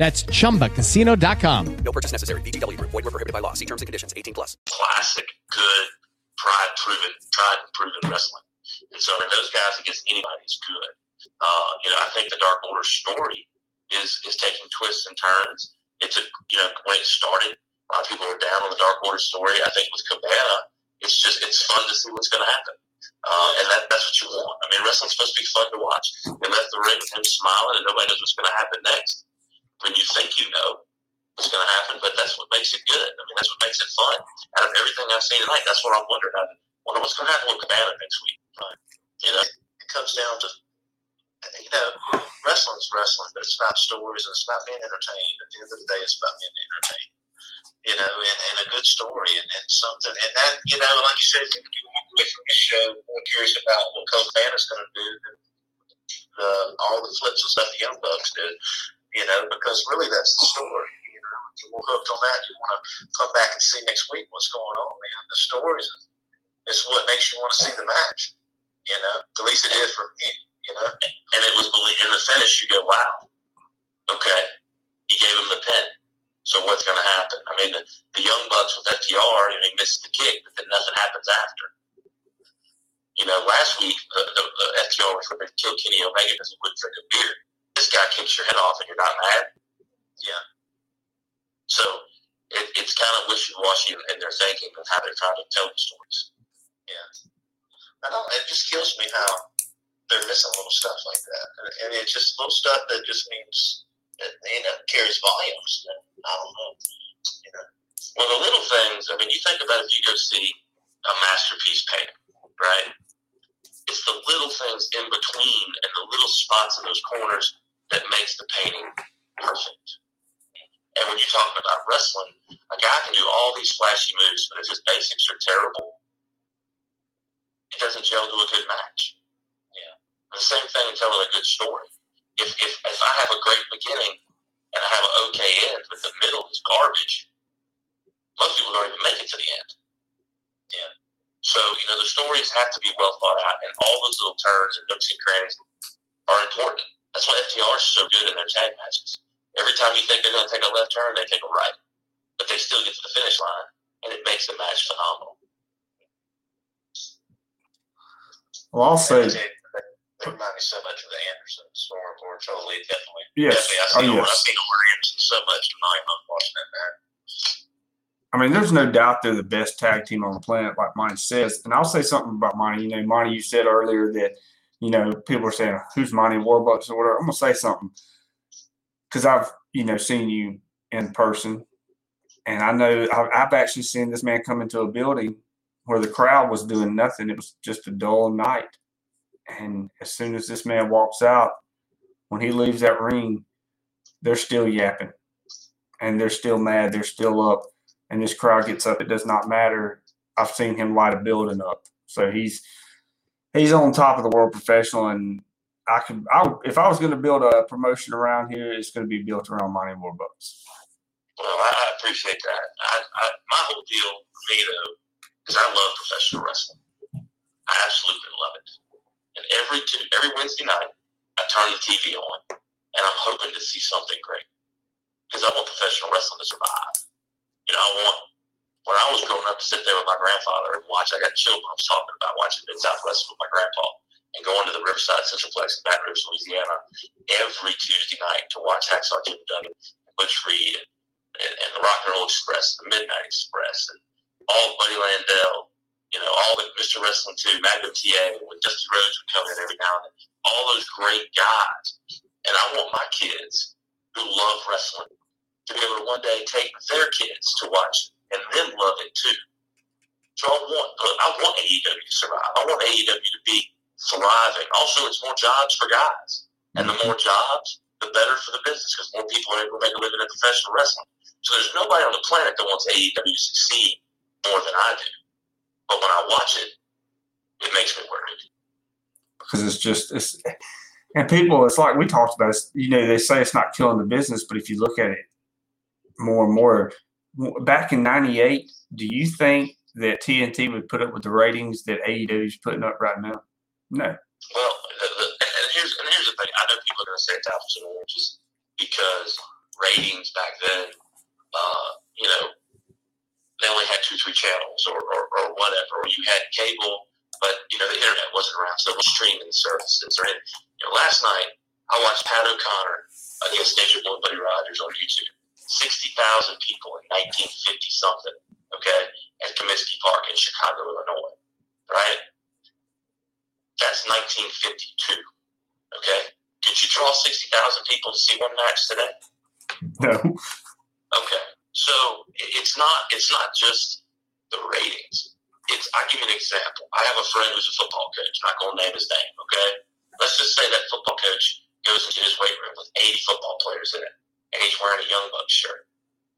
That's chumbacasino.com. No purchase necessary. VGW Group. Void were prohibited by law. See terms and conditions. 18 plus. classic, good, tried, proven, tried and proven wrestling. And so, I mean, those guys against anybody is good. Uh, you know, I think the Dark Order story is is taking twists and turns. It's a you know when it started, a lot of people were down on the Dark Order story. I think with Cabana, it's just it's fun to see what's going to happen, uh, and that that's what you want. I mean, wrestling's supposed to be fun to watch. They left the ring with him smiling, and nobody knows what's going to happen next. When you think you know what's going to happen, but that's what makes it good. I mean, that's what makes it fun. Out of everything I've seen tonight, that's what I'm wondering. I wonder what's going to happen with Cabana next week. Right. You know, it comes down to you know, wrestling's wrestling, but it's about stories and it's about being entertained. At the end of the day, it's about being entertained. You know, and, and a good story and, and something. And that, you know, like you said, you walk away from this show more curious about what Colt Cabana's going to do the, uh, all the flips and stuff the Young Bucks did. You know, because really that's the story. You know, if you're hooked on that, you want to come back and see next week what's going on, man. The stories is what makes you want to see the match. You know, at least it did for me you know. And it was in the finish. You go, wow, okay, he gave him the pin. So what's going to happen? I mean, the, the young bucks with FTR, and he missed the kick, but then nothing happens after. You know, last week the, the, the FTR was going to kill Kenny Omega because he wouldn't drink a beer. This guy kicks your head off, and you're not mad. Yeah. So it, it's kind of wishy-washy in, in their thinking of how they're trying to tell the stories. Yeah. I don't. It just kills me how they're missing little stuff like that, and, and it's just little stuff that just means that you know carries volumes. And I don't know, you know. Well, the little things. I mean, you think about if you go see a masterpiece painting, right? It's the little things in between and the little spots in those corners that makes the painting perfect. And when you're talking about wrestling, a guy can do all these flashy moves, but if his basics are terrible, it doesn't gel to a good match. Yeah. The same thing in telling a good story. If, if, if I have a great beginning and I have an okay end, but the middle is garbage, most people don't even make it to the end. Yeah. So, you know, the stories have to be well thought out, and all those little turns and nooks and crannies are important. That's why FTR is so good in their tag matches. Every time you think they're going to take a left turn, they take a right. But they still get to the finish line, and it makes the match phenomenal. Well, I'll say they remind me so much of the Andersons or, or totally definitely. Yes. Definitely. I Oh, yes. I see Arn Anderson so much tonight. I'm watching that match. I mean, there's no doubt they're the best tag team on the planet, like Monty says. And I'll say something about Monty. You know, Monty, you said earlier that, you know, people are saying, who's Monty Warbucks or whatever. I'm going to say something because I've, you know, seen you in person. And I know I've, I've actually seen this man come into a building where the crowd was doing nothing. It was just a dull night. And as soon as this man walks out, when he leaves that ring, they're still yapping and they're still mad. They're still up. And this crowd gets up. It does not matter. I've seen him light a building up. So he's he's on top of the world professional. And I could, I, if I was going to build a promotion around here, it's going to be built around Monty Warbucks. Well, I appreciate that. I, I, my whole deal for me, though, is I love professional wrestling. I absolutely love it. And every two, every Wednesday night, I turn the TV on, and I'm hoping to see something great because I want professional wrestling to survive. You know, I want when I was growing up to sit there with my grandfather and watch. I got children. I was talking about watching Mid South Wrestling with my grandpa and going to the Riverside Centroplex in Baton Rouge, Louisiana, every Tuesday night to watch Hacksaw Jim Duggan, Butch Reed, and, and, the Rock and Roll Express, the Midnight Express, and all Buddy Landel, you know, all the Mr. Wrestling 2, Magnum TA, when Dusty Rhodes would come in every now and then, all those great guys. And I want my kids who love wrestling to be able to one day take their kids to watch and then love it too. So I want, I want AEW to survive. I want AEW to be thriving. Also, it's more jobs for guys. And the mm-hmm. more jobs, the better for the business because more people are able to make a living in professional wrestling. So there's nobody on the planet that wants AEW to succeed more than I do. But when I watch it, it makes me worried. Because it's just it's and people it's like we talked about you know they say it's not killing the business but if you look at it more and more back in 98 do you think that tnt would put up with the ratings that aew is putting up right now no well the, and here's here's the thing i know people are going to say it's apples and oranges because ratings back then uh, you know they only had two, three channels or, or, or whatever, or you had cable, but you know the internet wasn't around, so there were streaming services. Or you know, last night I watched Pat O'Connor against Nature Boy Buddy Rogers on YouTube. People in nineteen fifty something, okay, at Comiskey Park in Chicago, Illinois, right? That's nineteen fifty two, okay. Could you draw sixty thousand people to see one match today? No. Okay. So it's not it's not just the ratings. It's I give you an example. I have a friend who's a football coach. I'm not going to name his name. Okay, let's just say that football coach goes into his weight room with 80 football players in it, and he's wearing a Young Bucks shirt,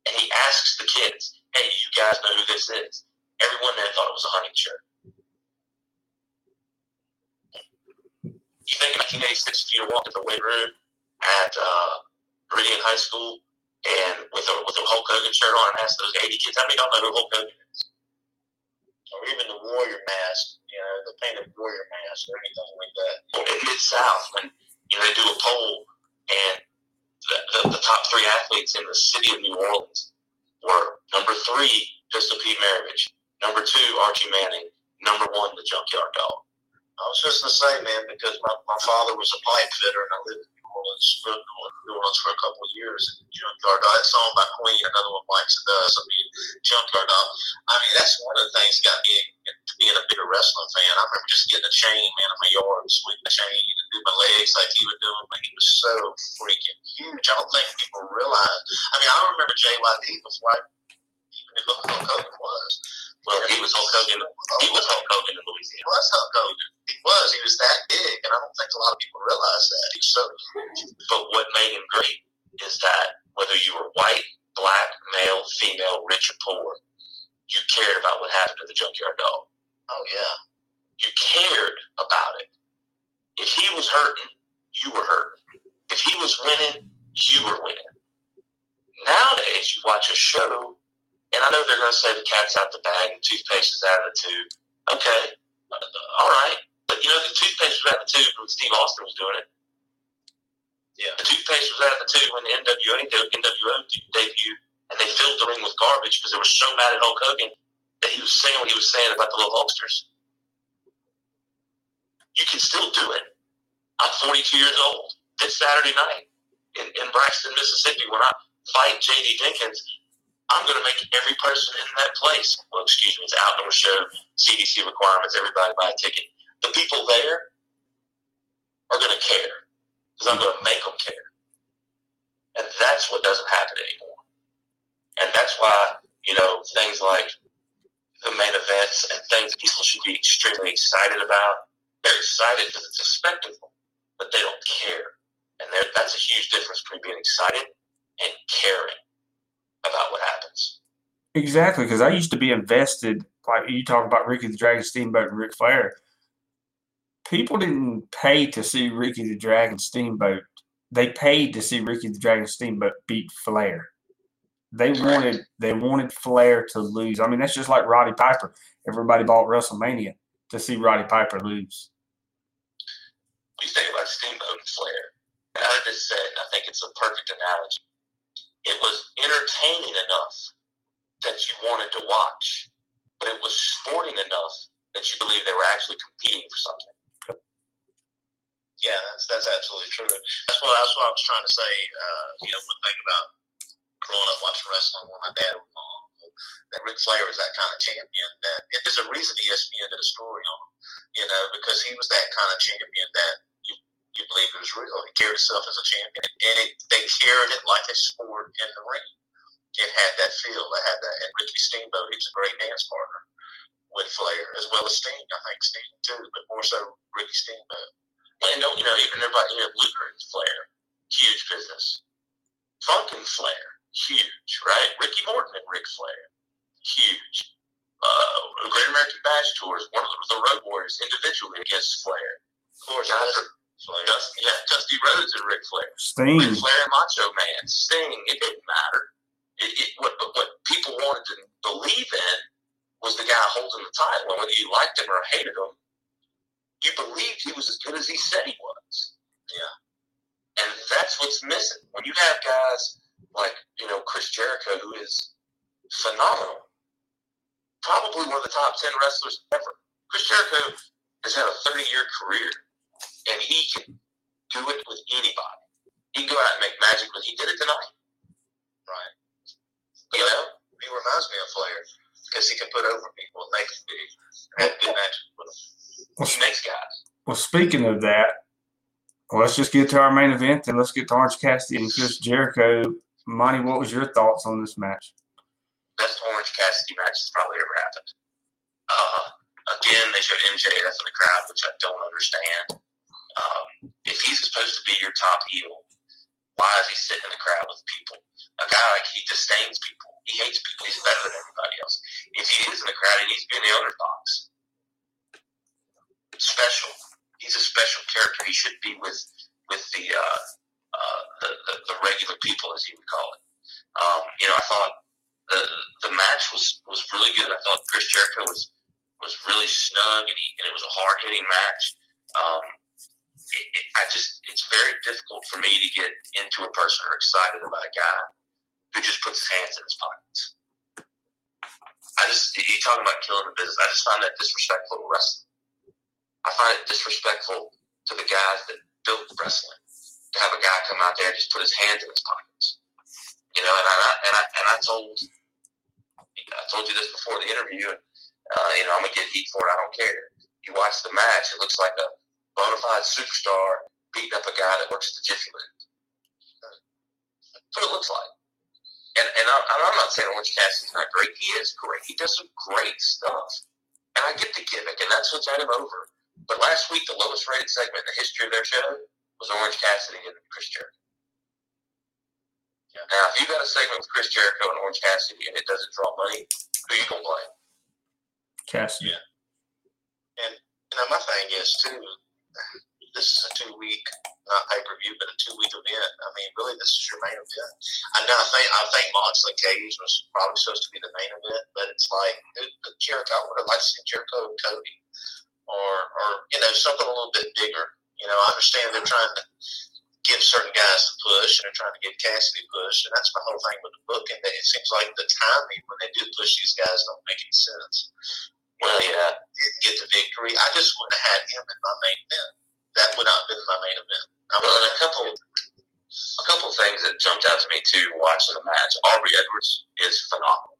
and he asks the kids, "Hey, you guys know who this is?" Everyone there thought it was a hunting shirt. You think in 1986, if you walked in the weight room at uh, Meridian High School and with a with a Hulk Hogan shirt on and ask those 80 kids, how many don't know who Hulk Hogan is? Or even the Warrior mask, you know, the painted Warrior mask or anything like that. In Mid South, when you know they do a poll and the, the, the top three athletes in the city of New Orleans were number three, Pistol Pete Maravich, number two, Archie Manning, number one, the Junkyard Dog. I was just gonna say, man, because my, my father was a pipe fitter and I lived Orleans, lived New Orleans for a couple of years. And Junkyard Dog, that song by Queen, Another One Bites the Dust. I mean, Junkyard Dog. I mean, that's one of the things that got me into being a bigger wrestling fan. I remember just getting a chain, man, in my yard, sweeping the chain, and do my legs like he was doing. Like he was so freaking huge. I don't think people realize. I mean, I remember JYD before I even knew who Hulk Hogan was. Well, he was Hulk Hogan. He was Hulk Hogan in Louisiana. He was Hulk Hogan. He was. He was that big, and I don't think a lot of people realize that. He's so. But what made him great is that whether you were white, black, male, female, rich or poor, you cared about what happened to the junkyard dog. Oh yeah. You cared about it. If he was hurting, you were hurting. If he was winning, you were winning. Nowadays, you watch a show and I know they're going to say the cat's out the bag and toothpaste is out of the tube. Okay, all right. But you know, the toothpaste was out of the tube when Steve Austin was doing it. Yeah. The toothpaste was out of the tube when the NWO, NWO debuted, and they filled the ring with garbage because they were so mad at Hulk Hogan that he was saying what he was saying about the little Hulksters. You can still do it. I'm 42 years old. This Saturday night in, in Braxton, Mississippi, when I fight J.D. Jenkins, I'm going to make every person in that place, well, excuse me, it's outdoor show, CDC requirements, everybody buy a ticket. The people there are going to care because I'm going to make them care. And that's what doesn't happen anymore. And that's why, you know, things like the main events and things people should be extremely excited about, they're excited because it's a spectacle, but they don't care. And that's a huge difference between being excited and caring about what happens. Exactly, because I used to be invested. Like you talk about Ricky the Dragon Steamboat and Ric Flair. People didn't pay to see Ricky the Dragon Steamboat. They paid to see Ricky the Dragon Steamboat beat Flair. They wanted they wanted Flair to lose. I mean, that's just like Roddy Piper. Everybody bought WrestleMania to see Roddy Piper lose. You think about Steamboat and Flair. I just said, I think it's a perfect analogy it was entertaining enough that you wanted to watch, but it was sporting enough that you believe they were actually competing for something. Yeah, that's that's absolutely true. That's what that's what I was trying to say. Uh, you know, one thing about growing up watching wrestling when my dad was on, that Ric Flair was that kind of champion. That and there's a reason ESPN did a story on him, you know, because he was that kind of champion that you believe it was real. He carried himself as a champion, and it, they carried it like a sport in the ring. It had that feel. It had that. And Ricky Steamboat, he's a great dance partner with Flair, as well as Sting. I think Sting too, but more so Ricky Steamboat. And don't you know, even everybody here, Luger and Flair, huge business. Funk and Flair, huge, right? Ricky Morton and Ric Flair, huge. Uh, Great American Bash Tours, one of the Road Warriors individually against Flair. Of course, Dusty, yeah, Dusty Rhodes and Ric Flair. Sting. Ric Flair and Macho Man. Sting. It didn't matter. It, it, what, what people wanted to believe in was the guy holding the title. And whether you liked him or hated him, you believed he was as good as he said he was. Yeah. And that's what's missing. When you have guys like, you know, Chris Jericho, who is phenomenal, probably one of the top 10 wrestlers ever. Chris Jericho has had a 30 year career and he can do it with anybody. He can go out and make magic, but he did it tonight. Right. You know, he reminds me of Flair because he can put over people and they can be have good magic with them. Well, he makes guys. Well, speaking of that, let's just get to our main event and let's get to Orange Cassidy and Chris Jericho. Monty, what was your thoughts on this match? Best Orange Cassidy match that's probably ever happened. Uh, again, they showed MJF in the crowd, which I don't understand. Um, if he's supposed to be your top heel, why is he sitting in the crowd with people? A guy like he disdains people. He hates people. He's better than everybody else. If he is in the crowd, he needs to be in the owner's box. Special. He's a special character. He should be with with the uh, uh, the, the, the regular people, as you would call it. Um, you know, I thought the the match was was really good. I thought Chris Jericho was was really snug, and, he, and it was a hard hitting match. Um, it, it, I just it's very difficult for me to get into a person or excited about a guy who just puts his hands in his pockets. I just you talking about killing the business. I just find that disrespectful to wrestling. I find it disrespectful to the guys that built wrestling to have a guy come out there and just put his hands in his pockets. You know, and I and I and I told I told you this before the interview, and uh, you know I'm gonna get heat for it. I don't care. You watch the match; it looks like a bona fide superstar beating up a guy that works at the Jiffy Lube. That's what it looks like. And, and I, I'm not saying Orange Cassidy's not great. He is great. He does some great stuff. And I get the gimmick, and that's what's had him over. But last week, the lowest rated segment in the history of their show was Orange Cassidy and Chris Jericho. Yeah. Now, if you got a segment with Chris Jericho and Orange Cassidy and it doesn't draw money, who you gonna blame? Cassidy. Yeah. And, and my thing is too, this is a two week not pay per view, but a two week event. I mean, really, this is your main event. I know. I think I think Moxley Cage was probably supposed to be the main event, but it's like the Jericho. I would have liked to see Jericho and Cody, or or you know something a little bit bigger. You know, I understand they're trying to give certain guys the push, and they're trying to give Cassidy push, and that's my whole thing with the book. And it seems like the timing when they do push these guys don't make any sense. Well, yeah, didn't get the victory. I just wouldn't have had him in my main event that would not have been my main event. I mean, a couple, a couple things that jumped out to me too watching the match. Aubrey Edwards is phenomenal.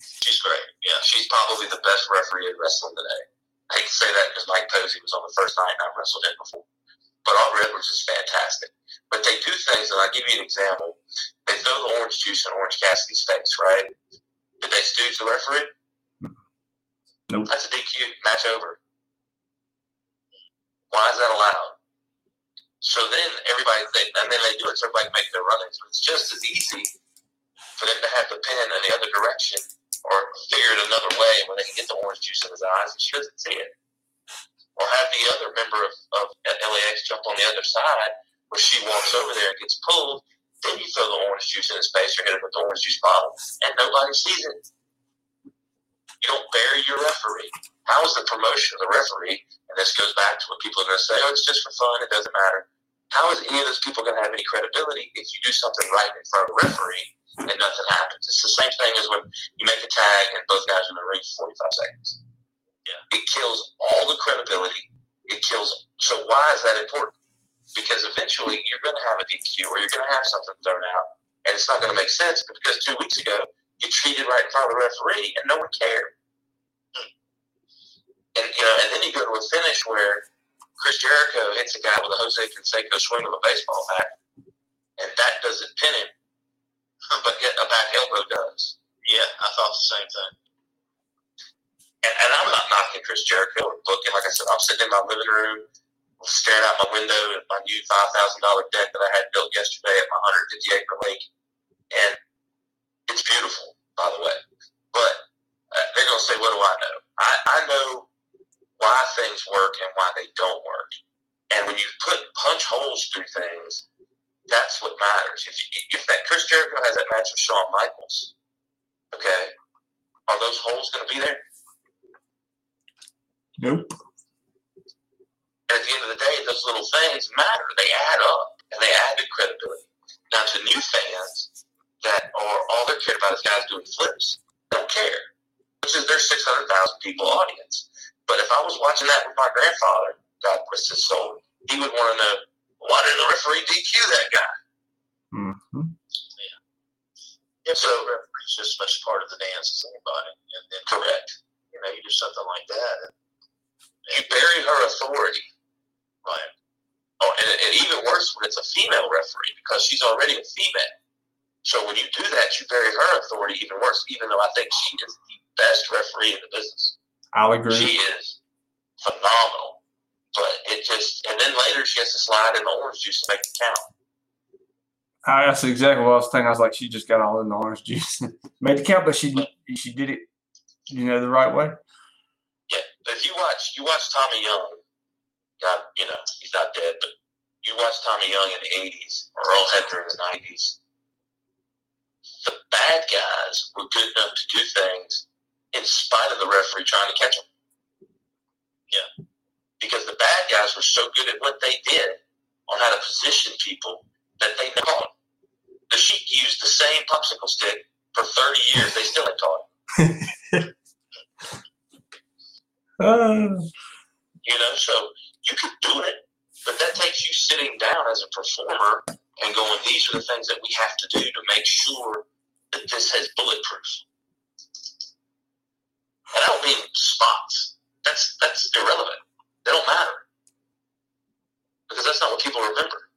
She's great. Yeah, she's probably the best referee in wrestling today. I hate to say that because Mike Posey was on the first night and I've wrestled him before. But Aubrey Edwards is fantastic. But they do things, and I'll give you an example. They throw the orange juice in Orange Cassidy's face, right? Did they stooge the referee? Nope. That's a DQ. Match over. Why is that allowed? So then everybody, they, and then they do it so everybody can make their runnings. But it's just as easy for them to have the pin in the other direction or figure it another way where they can get the orange juice in his eyes and she doesn't see it. Or have the other member of, of LAX jump on the other side where she walks over there and gets pulled. Then you throw the orange juice in his face or hit him with the orange juice bottle and nobody sees it. You don't bury your referee. How is the promotion of the referee? And this goes back to what people are going to say, oh, it's just for fun, it doesn't matter. How is any of those people going to have any credibility if you do something right in front of a referee and nothing happens? It's the same thing as when you make a tag and both guys are in the ring for 45 seconds. Yeah. It kills all the credibility. It kills. So why is that important? Because eventually you're going to have a DQ or you're going to have something thrown out, and it's not going to make sense because two weeks ago you treated right in front of the referee and no one cared. And you know, and then you go to a finish where Chris Jericho hits a guy with a Jose Canseco swing of a baseball bat, and that doesn't pin him, but a back elbow does. Yeah, I thought the same thing. And, and I'm not knocking Chris Jericho or booking. Like I said, I'm sitting in my living room, staring out my window at my new five thousand dollar deck that I had built yesterday at my 150 acre lake, and it's beautiful, by the way. But uh, they're gonna say, "What do I know?" I, I know why things work and why they don't work. And when you put punch holes through things, that's what matters. If, you, if that Chris Jericho has that match with Shawn Michaels, okay, are those holes going to be there? Nope. And at the end of the day, those little things matter. They add up and they add to credibility. Now, to new fans that are all they're cared about is guys doing flips, don't care, which is their 600,000 people audience. But if I was watching that with my grandfather, God rest his soul, he would want to know why didn't the referee DQ that guy? Mm-hmm. Yeah. If so, the referee's just as much part of the dance as anybody. And then correct. You know, you do something like that. And, you bury her authority. Right. Oh, and, and even worse when it's a female referee because she's already a female. So when you do that, you bury her authority even worse, even though I think she is the best referee in the business. I'll agree. She is phenomenal. But it just, and then later she has to slide in the orange juice to make it count. I, that's exactly what I was thinking. I was like, she just got all in the orange juice, made the count, but she she did it, you know, the right way. Yeah, if you watch, you watch Tommy Young. God, you know, he's not dead, but you watch Tommy Young in the '80s or Earl Hebner in the '90s. The bad guys were good enough to do things in spite of the referee trying to catch them. Yeah. Because the bad guys were so good at what they did on how to position people that they taught. The Sheik used the same popsicle stick for 30 years. They still ain't taught it. Uh, You know, so you can do it, but that takes you sitting down as a performer and going, these are the things that we have to do to make sure that this has bulletproof. And I don't mean spots. That's that's irrelevant. They don't matter. Because that's not what people remember.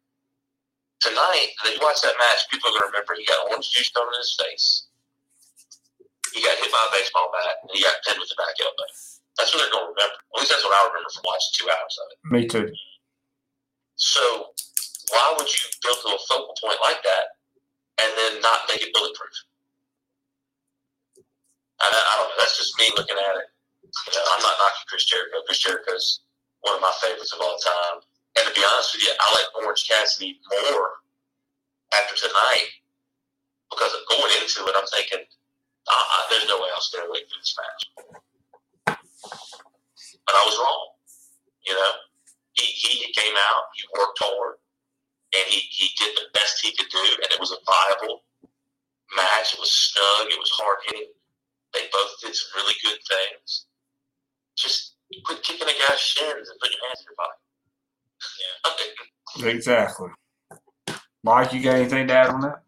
Tonight, you watch that match, people are going to remember he got orange juice thrown in his face. He got hit by a baseball bat, and he got pinned with the back elbow. That's what they're going to remember. At least that's what I remember from watching two hours of it. me too. So why would you build to a focal point like that and then not make it bulletproof? I, I don't know. That's just me looking at it. I'm not knocking Chris Jericho. Chris Jericho's one of my favorites of all time. And to be honest with you, I like Orange Cassidy more after tonight because going into it, I'm thinking, uh, there's no way else to wait through this match. But I was wrong. You know, he, he came out, he worked hard, and he, he did the best he could do, and it was a viable match. It was snug, it was hard hitting. They both did some really good things. Just quit kicking a guy's shins and put your hands in your pocket. Yeah. Exactly. Mike, you got anything to add on that?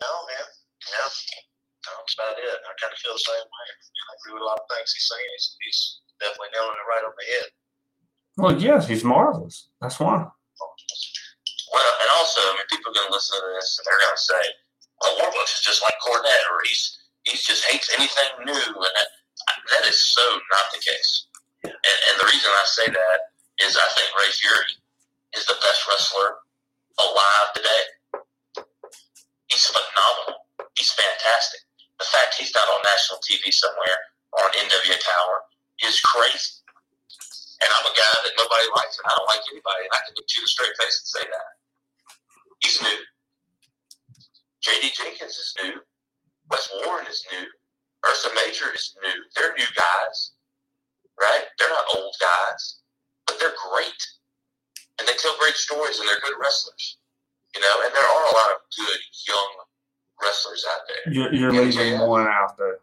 No, man. No. No, that's about it. I kind of feel the same way. I agree with a lot of things he's saying. He's, he's definitely nailing it right on the head. Well, yes, he's marvelous. That's why. Well, and also, I mean, people are going to listen to this and they're going to say, "Well, Warbucks is just like Cornette, or he's he's just hates anything new," and that, that is so not the case. And, and the reason I say that is I think Ray Fury is the best wrestler alive today. He's phenomenal. He's fantastic. The fact he's not on national TV somewhere or on NWA Power is crazy. And I'm a guy that nobody likes, and I don't like anybody, and I can look you the straight face and say that. He's new. J.D. Jenkins is new. Wes Warren is new. Ursa Major is new. They're new guys, right? They're not old guys, but they're great. And they tell great stories, and they're good wrestlers. You know, and there are a lot of good young wrestlers out there. You're, you're leaving one out there.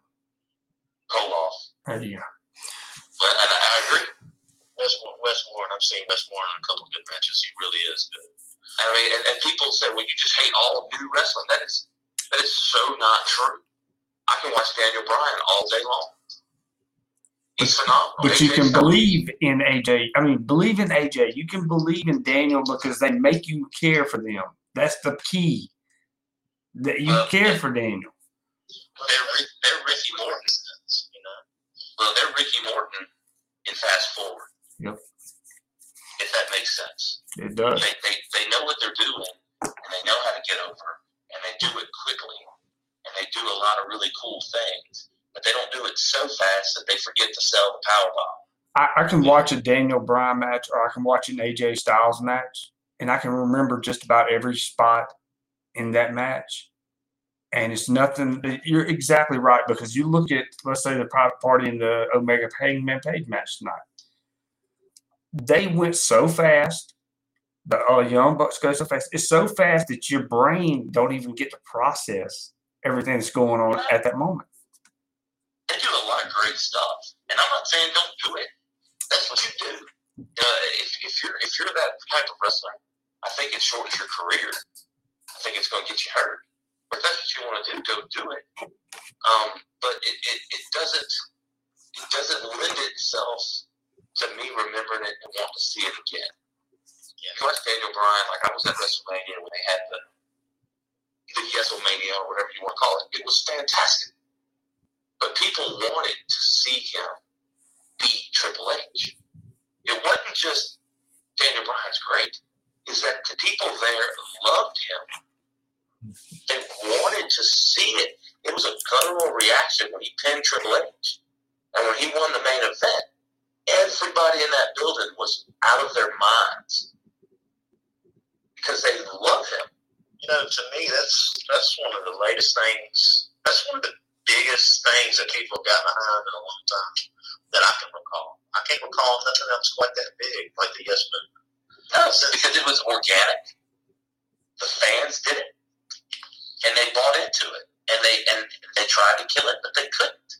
Koloff. Uh, yeah. But and I, I agree. Wes, Warren- Wes Warren, I've seen Wes Warren in a couple of good matches. He really is good. I mean, and, and people say, well, you just hate all new wrestling. That is that is so not true. I can watch Daniel Bryan all day long. He's phenomenal. But you can believe in AJ. I mean, believe in AJ. You can believe in Daniel because they make you care for them. That's the key. That you care for Daniel. They're, they're Ricky Morton, you know. Well, they're Ricky Morton in Fast Forward, Yep, if that makes sense. it does. They, they, they know what they're doing, and they know how to get over, and they do it quickly, and they do a lot of really cool things, but they don't do it so fast that they forget to sell the power bomb. I, I can watch a Daniel Bryan match or I can watch an AJ Styles match, and I can remember just about every spot in that match. And it's nothing. You're exactly right because you look at, let's say, the private party in the Omega Hangman Page match tonight. They went so fast. The uh, Young Bucks go so fast. It's so fast that your brain don't even get to process everything that's going on at that moment. They do a lot of great stuff, and I'm not saying don't do it. That's what you do. Uh, if, if you're if you're that type of wrestler, I think it shortens your career. I think it's going to get you hurt. But if that's what you want to do, go do it. Um, but it, it, it doesn't it doesn't lend itself to me remembering it and want to see it again. Yeah. You watch Daniel Bryan, like I was at WrestleMania when they had the the Yeselmania or whatever you want to call it. It was fantastic. But people wanted to see him beat Triple H. It wasn't just Daniel Bryan's great, is that the people there loved him. They wanted to see it. It was a guttural reaction when he pinned Triple H. And when he won the main event, everybody in that building was out of their minds because they love him. You know, to me, that's that's one of the latest things. That's one of the biggest things that people have gotten behind in a long time that I can recall. I can't recall nothing else quite that big like the Yes Movement. No, it's because it was organic. The fans did it, and they bought into it, and they and they tried to kill it, but they couldn't,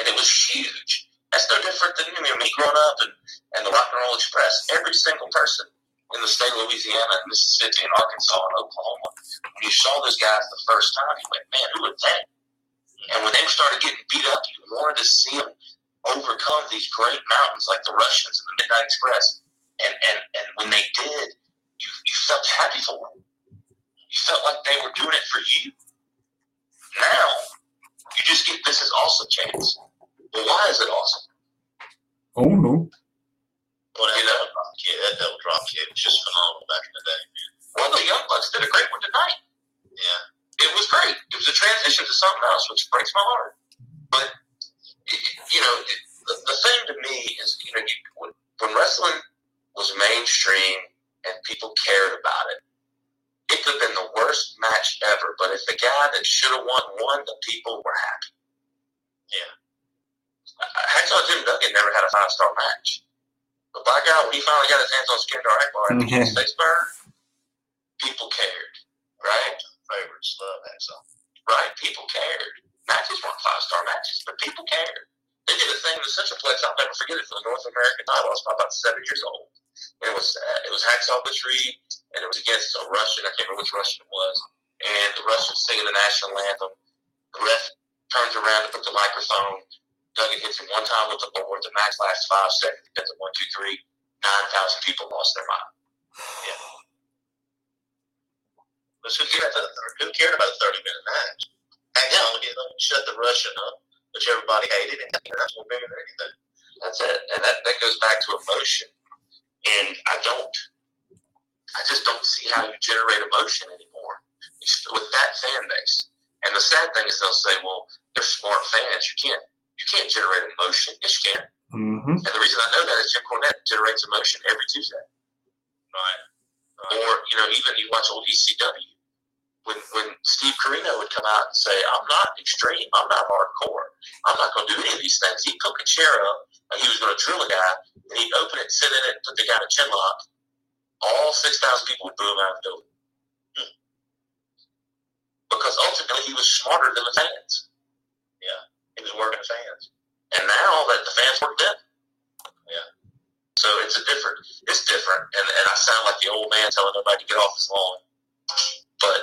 and it was huge. That's no different than you know, me growing up and, and the Rock and Roll Express. Every single person in the state of Louisiana, and Mississippi, and Arkansas, and Oklahoma, when you saw those guys the first time, you went, "Man, who are they?" And when they started getting beat up, you wanted to see them overcome these great mountains like the Russians and the Midnight Express. And and, and when they did, you, you felt happy for them. You felt like they were doing it for you. Now, you just get this is awesome chance. Well, why is it awesome? Oh no. Well, that double drop kick, that double drop kick was just phenomenal back in the day. Well, the Young Bucks did a great one tonight. Yeah, it was great. It was a transition to something else, which breaks my heart. But it, you know, it, the, the thing to me is, you know, you, when, when wrestling was mainstream and people cared about it, it could have been the worst match ever. But if the guy that should have won won, the people were happy. Yeah. Hacksaw Jim Duggan never had a five star match. But by God, when he finally got his hands on Skandor Akbar and Mhm. mm Statesburg, people cared, right? Favorites love Hacksaw. Right? People cared. Matches weren't five star matches, but people cared. They did a thing in the Centroplex. I'll never forget it for the North American title. I was about seven years old. It was uh, it was Hacksaw Reed and it was against a Russian. I can't remember which Russian it was, and the Russian singing the national anthem. The ref turns around to put the microphone. Duggan hits him one time with the board. The match lasts five seconds. Because of one, two, three. Nine thousand people lost their mind. Yeah. But who cared about the, who cared about a thirty minute match? Hang on, you know, shut the Russian up, which everybody hated, and that's bigger than anything. That's it, and that, that goes back to emotion. And I don't, I just don't see how you generate emotion anymore with that fan base. And the sad thing is they'll say, well, they're smart fans. You can't, you can't generate emotion. Yes, you can. Mm-hmm. And the reason I know that is Jim Cornette generates emotion every Tuesday. Right. Or, you know, even you watch old ECW. When, when Steve Corino would come out and say, I'm not extreme, I'm not hardcore, I'm not going to do any of these things. He'd cook a chair up and he was going to drill a guy and he'd open it, sit in it, put the guy in a chin lock. All 6,000 people would boo him out of the building. Hmm. Because ultimately he was smarter than the fans. Yeah. He was working the fans. And now that the fans work them. Yeah. So it's a different, it's different. And, and I sound like the old man telling everybody to get off his lawn. But,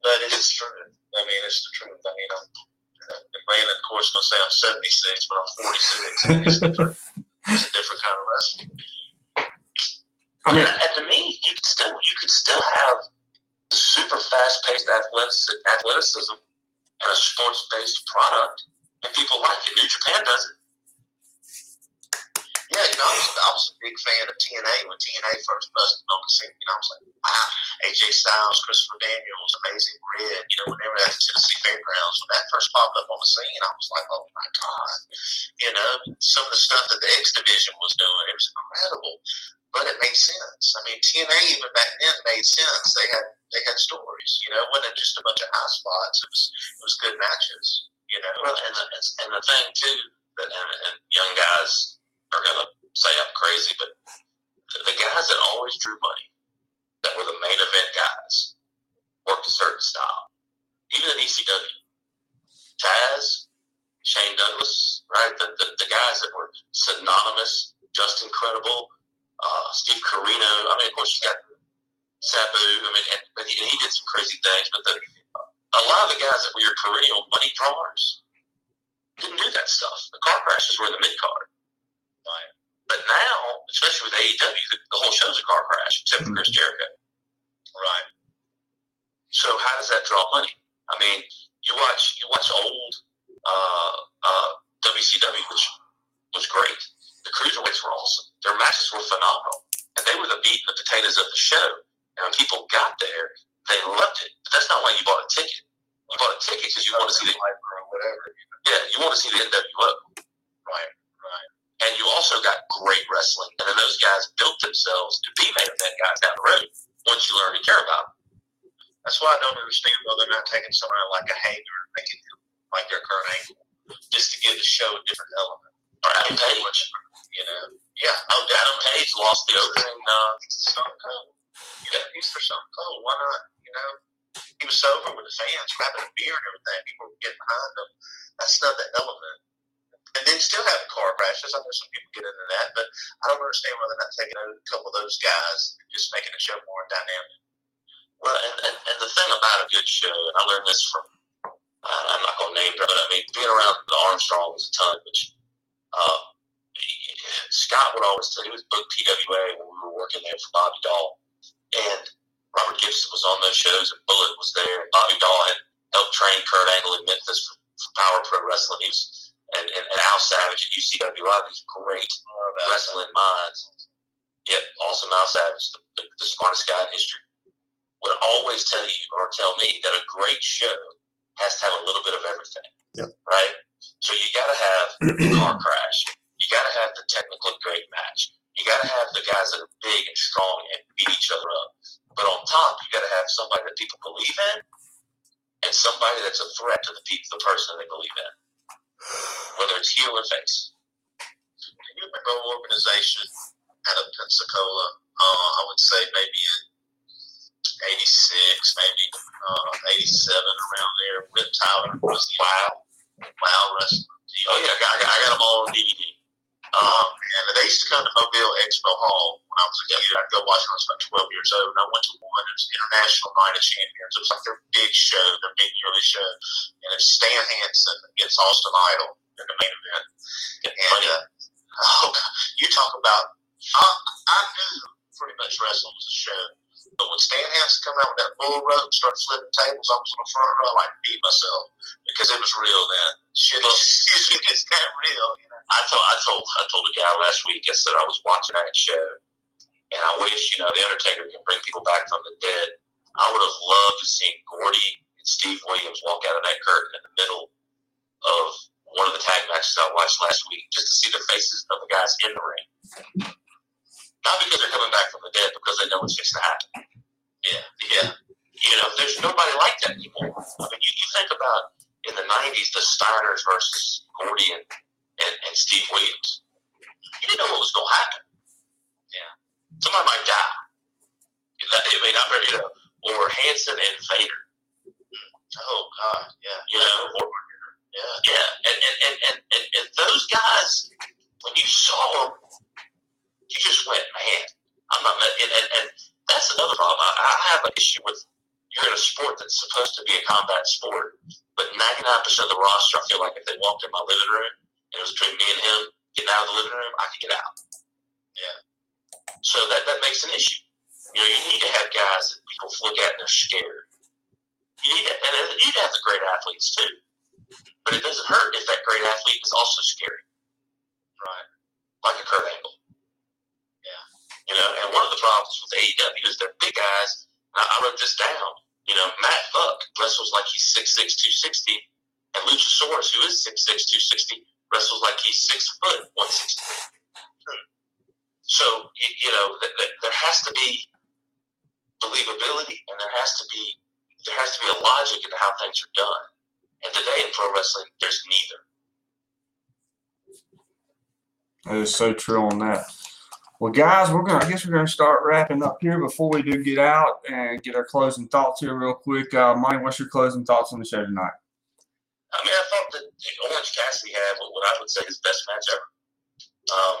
but it's true. I mean, it's the truth. I mean, I'm, and Brandon, of course, going to say I'm 76, but I'm 46. It's different. it's a different kind of wrestling. I mean, and to me, you could still, you could still have super fast-paced athleticism and a sports-based product, and people like it. New Japan does it. Yeah, you know, I was, I was a big fan of TNA when TNA first busted on the scene. You know, I was like, wow, AJ Styles, Christopher Daniels, Amazing Red, you know, whenever that Tennessee Fairgrounds, when that first popped up on the scene, I was like, oh my God. You know, some of the stuff that the X Division was doing, it was incredible. But it made sense. I mean, TNA even back then made sense. They had they had stories. You know, it wasn't just a bunch of high spots. It was it was good matches. You know, and the, and the thing too that and, and young guys are gonna say I'm crazy, but the guys that always drew money, that were the main event guys, worked a certain style. Even in ECW, Taz, Shane Douglas, right? The, the, the guys that were synonymous, Justin Credible, uh, Steve Corino. I mean, of course, you got Sabu. I mean, and, but he, and he did some crazy things. But the, a lot of the guys that were your perennial money drawers didn't do that stuff. The car crashes were the mid card. Right. But now, especially with AEW, the, the whole show's a car crash, except for Chris Jericho. Right. So how does that draw money? I mean, you watch you watch old uh, uh, WCW, which was great. The cruiserweights were awesome. Their matches were phenomenal, and they were the meat and the potatoes of the show. And when people got there, they loved it. But that's not why you bought a ticket. You bought a ticket because you want to see the or whatever. Yeah, you want to see the NWO. Right. Right. And you also got great wrestling, and then those guys built themselves to be main event guys down the road. Once you learn to care about them. That's why I don't understand why they're not taking somebody like a Hager and making him like their current angle, just to give the show a different element. Or Adam Page, you know? Yeah, oh, Adam Page lost the opening. Uh, Stone Cold. You got a for Stone Cold. Why not? Know, he was sober with the fans, grabbing a beer and everything. People were getting behind him. That's not the element. And then still having car crashes. I know some people get into that, but I don't understand why they're not taking a couple of those guys and just making the show more dynamic. Well, and, and, and the thing about a good show, and I learned this from, uh, I'm not going to name it, but I mean, being around the Armstrongs a ton, which uh, Scott would always tell, he was booked PWA when we were working there for Bobby Dahl. And Robert Gibson was on those shows, and Bullet was there. And Bobby Dahl had helped train Kurt Angle in Memphis for, for Power Pro Wrestling. He was, and, and, and Al Savage at UCW. A lot of these great wrestling minds. Yep, also Al Savage, the, the, the smartest guy in history would always tell you or tell me that a great show has to have a little bit of everything. Yep. Right? So you got to have the car crash. You got to have the technically great match. You got to have the guys that are big and strong and beat each other up. But on top, you got to have somebody that people believe in and somebody that's a threat to the people, the person they believe in, whether it's heel or face. Can you remember an organization out of Pensacola? Uh, I would say maybe in 86, maybe uh, 87, around there. Rip Tyler was the Wow, Wow Wrestling. Oh, yeah, I got, I got them all on DVD. Um, and they used to come to Mobile Expo Hall when I was a kid. I'd go watch when I was about 12 years old. And I went to one. It was International Night of Champions. It was like their big show, their big yearly show. And it's Stan Hansen against Austin Idol in the main event. And uh, oh, you talk about, I, I knew pretty much wrestling was a show. But when Stan Hansen come out with that bull rope and started flipping tables, I was on the front row, like beat myself because it was real then. Shit, it's that real. You know? I told I told I told a guy last week. I said I was watching that show, and I wish you know the Undertaker can bring people back from the dead. I would have loved to see Gordy and Steve Williams walk out of that curtain in the middle of one of the tag matches I watched last week, just to see the faces of the guys in the ring. Not because they're coming back from the dead, because they know what's fixing to happen. Yeah, yeah. You know, there's nobody like that anymore. I mean, you, you think about in the '90s the Steiners versus Gordy and, and, and Steve Williams. You didn't know what was going to happen. Yeah, somebody might die. I mean, I you know, or Hansen and Vader. Oh God, yeah. You know, or, yeah, yeah, and and, and, and, and and those guys, when you saw them, you just went, man, I'm not. And, and, and that's another problem. I, I have an issue with you're in a sport that's supposed to be a combat sport, but 99% of the roster, I feel like if they walked in my living room and it was between me and him getting out of the living room, I could get out. Yeah. So that, that makes an issue. You know, you need to have guys that people look at and they're scared. You need to, and you need to have the great athletes too. But it doesn't hurt if that great athlete is also scary. Right. Like a Kurt Angle. You know, and one of the problems with AEW is they're big guys. I, I wrote this down. You know, Matt Buck wrestles like he's 6'6", 260, and Luchasaurus, who is 6'6", 260, wrestles like he's six foot, 160. Hmm. So, you, you know, th- th- there has to be believability, and there has to be there has to be a logic in how things are done. And today in pro wrestling, there's neither. That is so true on that. Well, guys, we're gonna. I guess we're gonna start wrapping up here before we do get out and get our closing thoughts here real quick. Uh, Mike, what's your closing thoughts on the show tonight? I mean, I thought that Orange Cassidy had what I would say his best match ever. Um,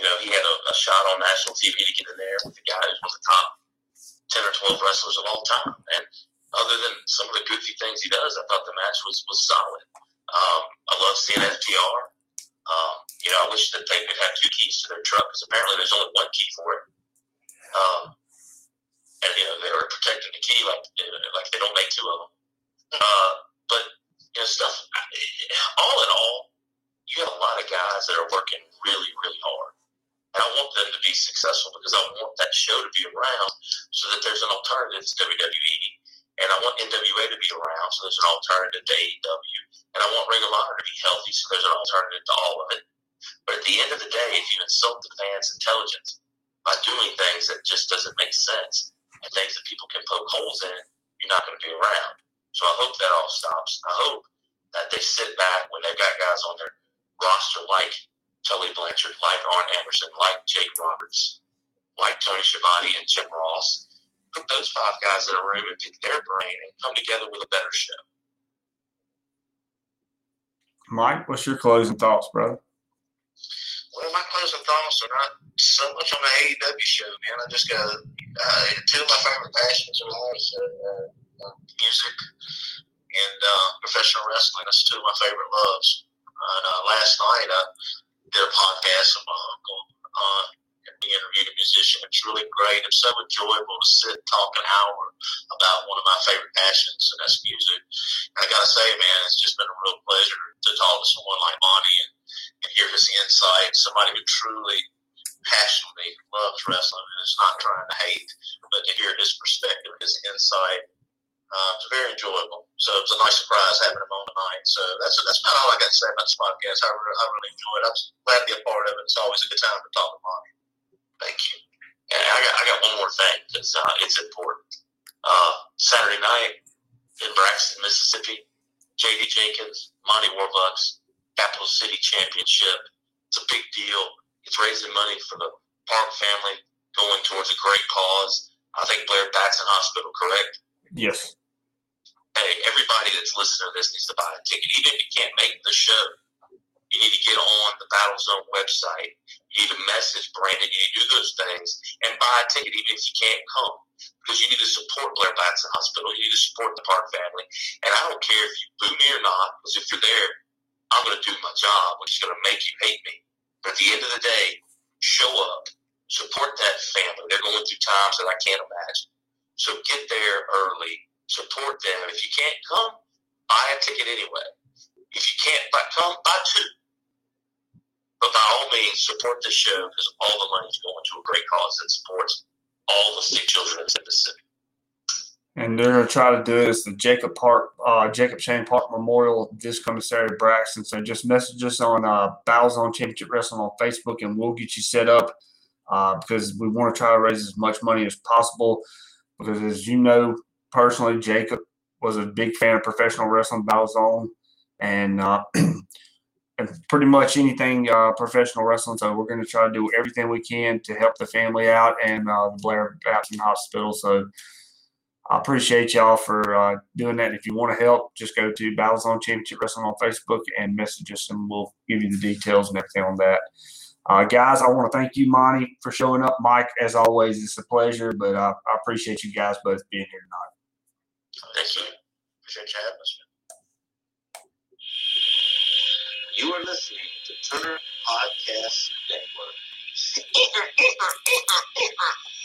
you know, he had a, a, shot on national TV to get in there with the guy who's one of the top ten or twelve wrestlers of all time. And other than some of the goofy things he does, I thought the match was was solid. Um, I love seeing FTR. Um, you know, I wish that they could have two keys to their truck because apparently there's only one key for it. Um, and you know they were protecting the key like like they don't make two of them. Uh, but you know stuff. All in all, you have a lot of guys that are working really really hard, and I want them to be successful because I want that show to be around so that there's an alternative to WWE, and I want NWA to be around so there's an alternative to AEW, and I want Ring of Honor to be healthy so there's an alternative to all of it. But at the end of the day, if you insult the fans' intelligence by doing things that just doesn't make sense and things that people can poke holes in, you're not going to be around. So I hope that all stops. I hope that they sit back when they've got guys on their roster like Tully Blanchard, like Arn Anderson, like Jake Roberts, like Tony Schiavone and Jim Ross. Put those five guys in a room and pick their brain and come together with a better show. Mike, what's your closing thoughts, brother? Well, my closing thoughts are not so much on the AEW show, man. I just got uh, two of my favorite passions are uh, uh, music and uh, professional wrestling. That's two of my favorite loves. And uh, last night I did a podcast with my uncle. Uh, and we interviewed a musician. It's really great. It's so enjoyable to sit and talk an hour about one of my favorite passions, and that's music. And I got to say, man, it's just been a real pleasure to talk to someone like Monty and and hear his insight. Somebody who truly, passionately loves wrestling and is not trying to hate, but to hear his perspective, his insight. Uh, it's very enjoyable. So it was a nice surprise having him on tonight. So that's that's about all I got to say about this podcast. I, re- I really enjoyed it. I'm glad to be a part of it. It's always a good time to talk to Monty. Thank you. And I got, I got one more thing because uh, it's important. Uh, Saturday night in Braxton, Mississippi, J.D. Jenkins, Monty Warbucks, Capital City Championship. It's a big deal. It's raising money for the Park family, going towards a great cause. I think Blair Batson Hospital, correct? Yes. Hey, everybody that's listening to this needs to buy a ticket. Even if you can't make the show, You need to get on the Battle Zone website. You need to message Brandon. You need to do those things and buy a ticket even if you can't come because you need to support Blair Batson Hospital. You need to support the Park family. And I don't care if you boo me or not because if you're there, I'm going to do my job, which is going to make you hate me. But at the end of the day, show up, support that family. They're going through times that I can't imagine. So get there early, support them. If you can't come, buy a ticket anyway. If you can't buy, come, buy two. But by all means, support the show because all the money is going to a great cause that supports all the sick children in Mississippi. And they're going to try to do it as the Jacob Park, uh, Jacob Shane Park Memorial this coming Saturday, Braxton. So just message us on uh, Zone Championship Wrestling on Facebook, and we'll get you set up uh, because we want to try to raise as much money as possible. Because as you know personally, Jacob was a big fan of professional wrestling, Battle Zone, and uh, and pretty much anything uh, professional wrestling. So we're going to try to do everything we can to help the family out and uh, the Blair Batson Hospital. So I appreciate y'all for uh, doing that. If you want to help, just go to Battle Zone Championship Wrestling on Facebook and message us, and we'll give you the details and everything on that. Uh, guys, I want to thank you, Monty, for showing up. Mike, as always, it's a pleasure, but uh, I appreciate you guys both being here tonight. Thank you. Appreciate you having us. You are listening to Turner Podcast Network.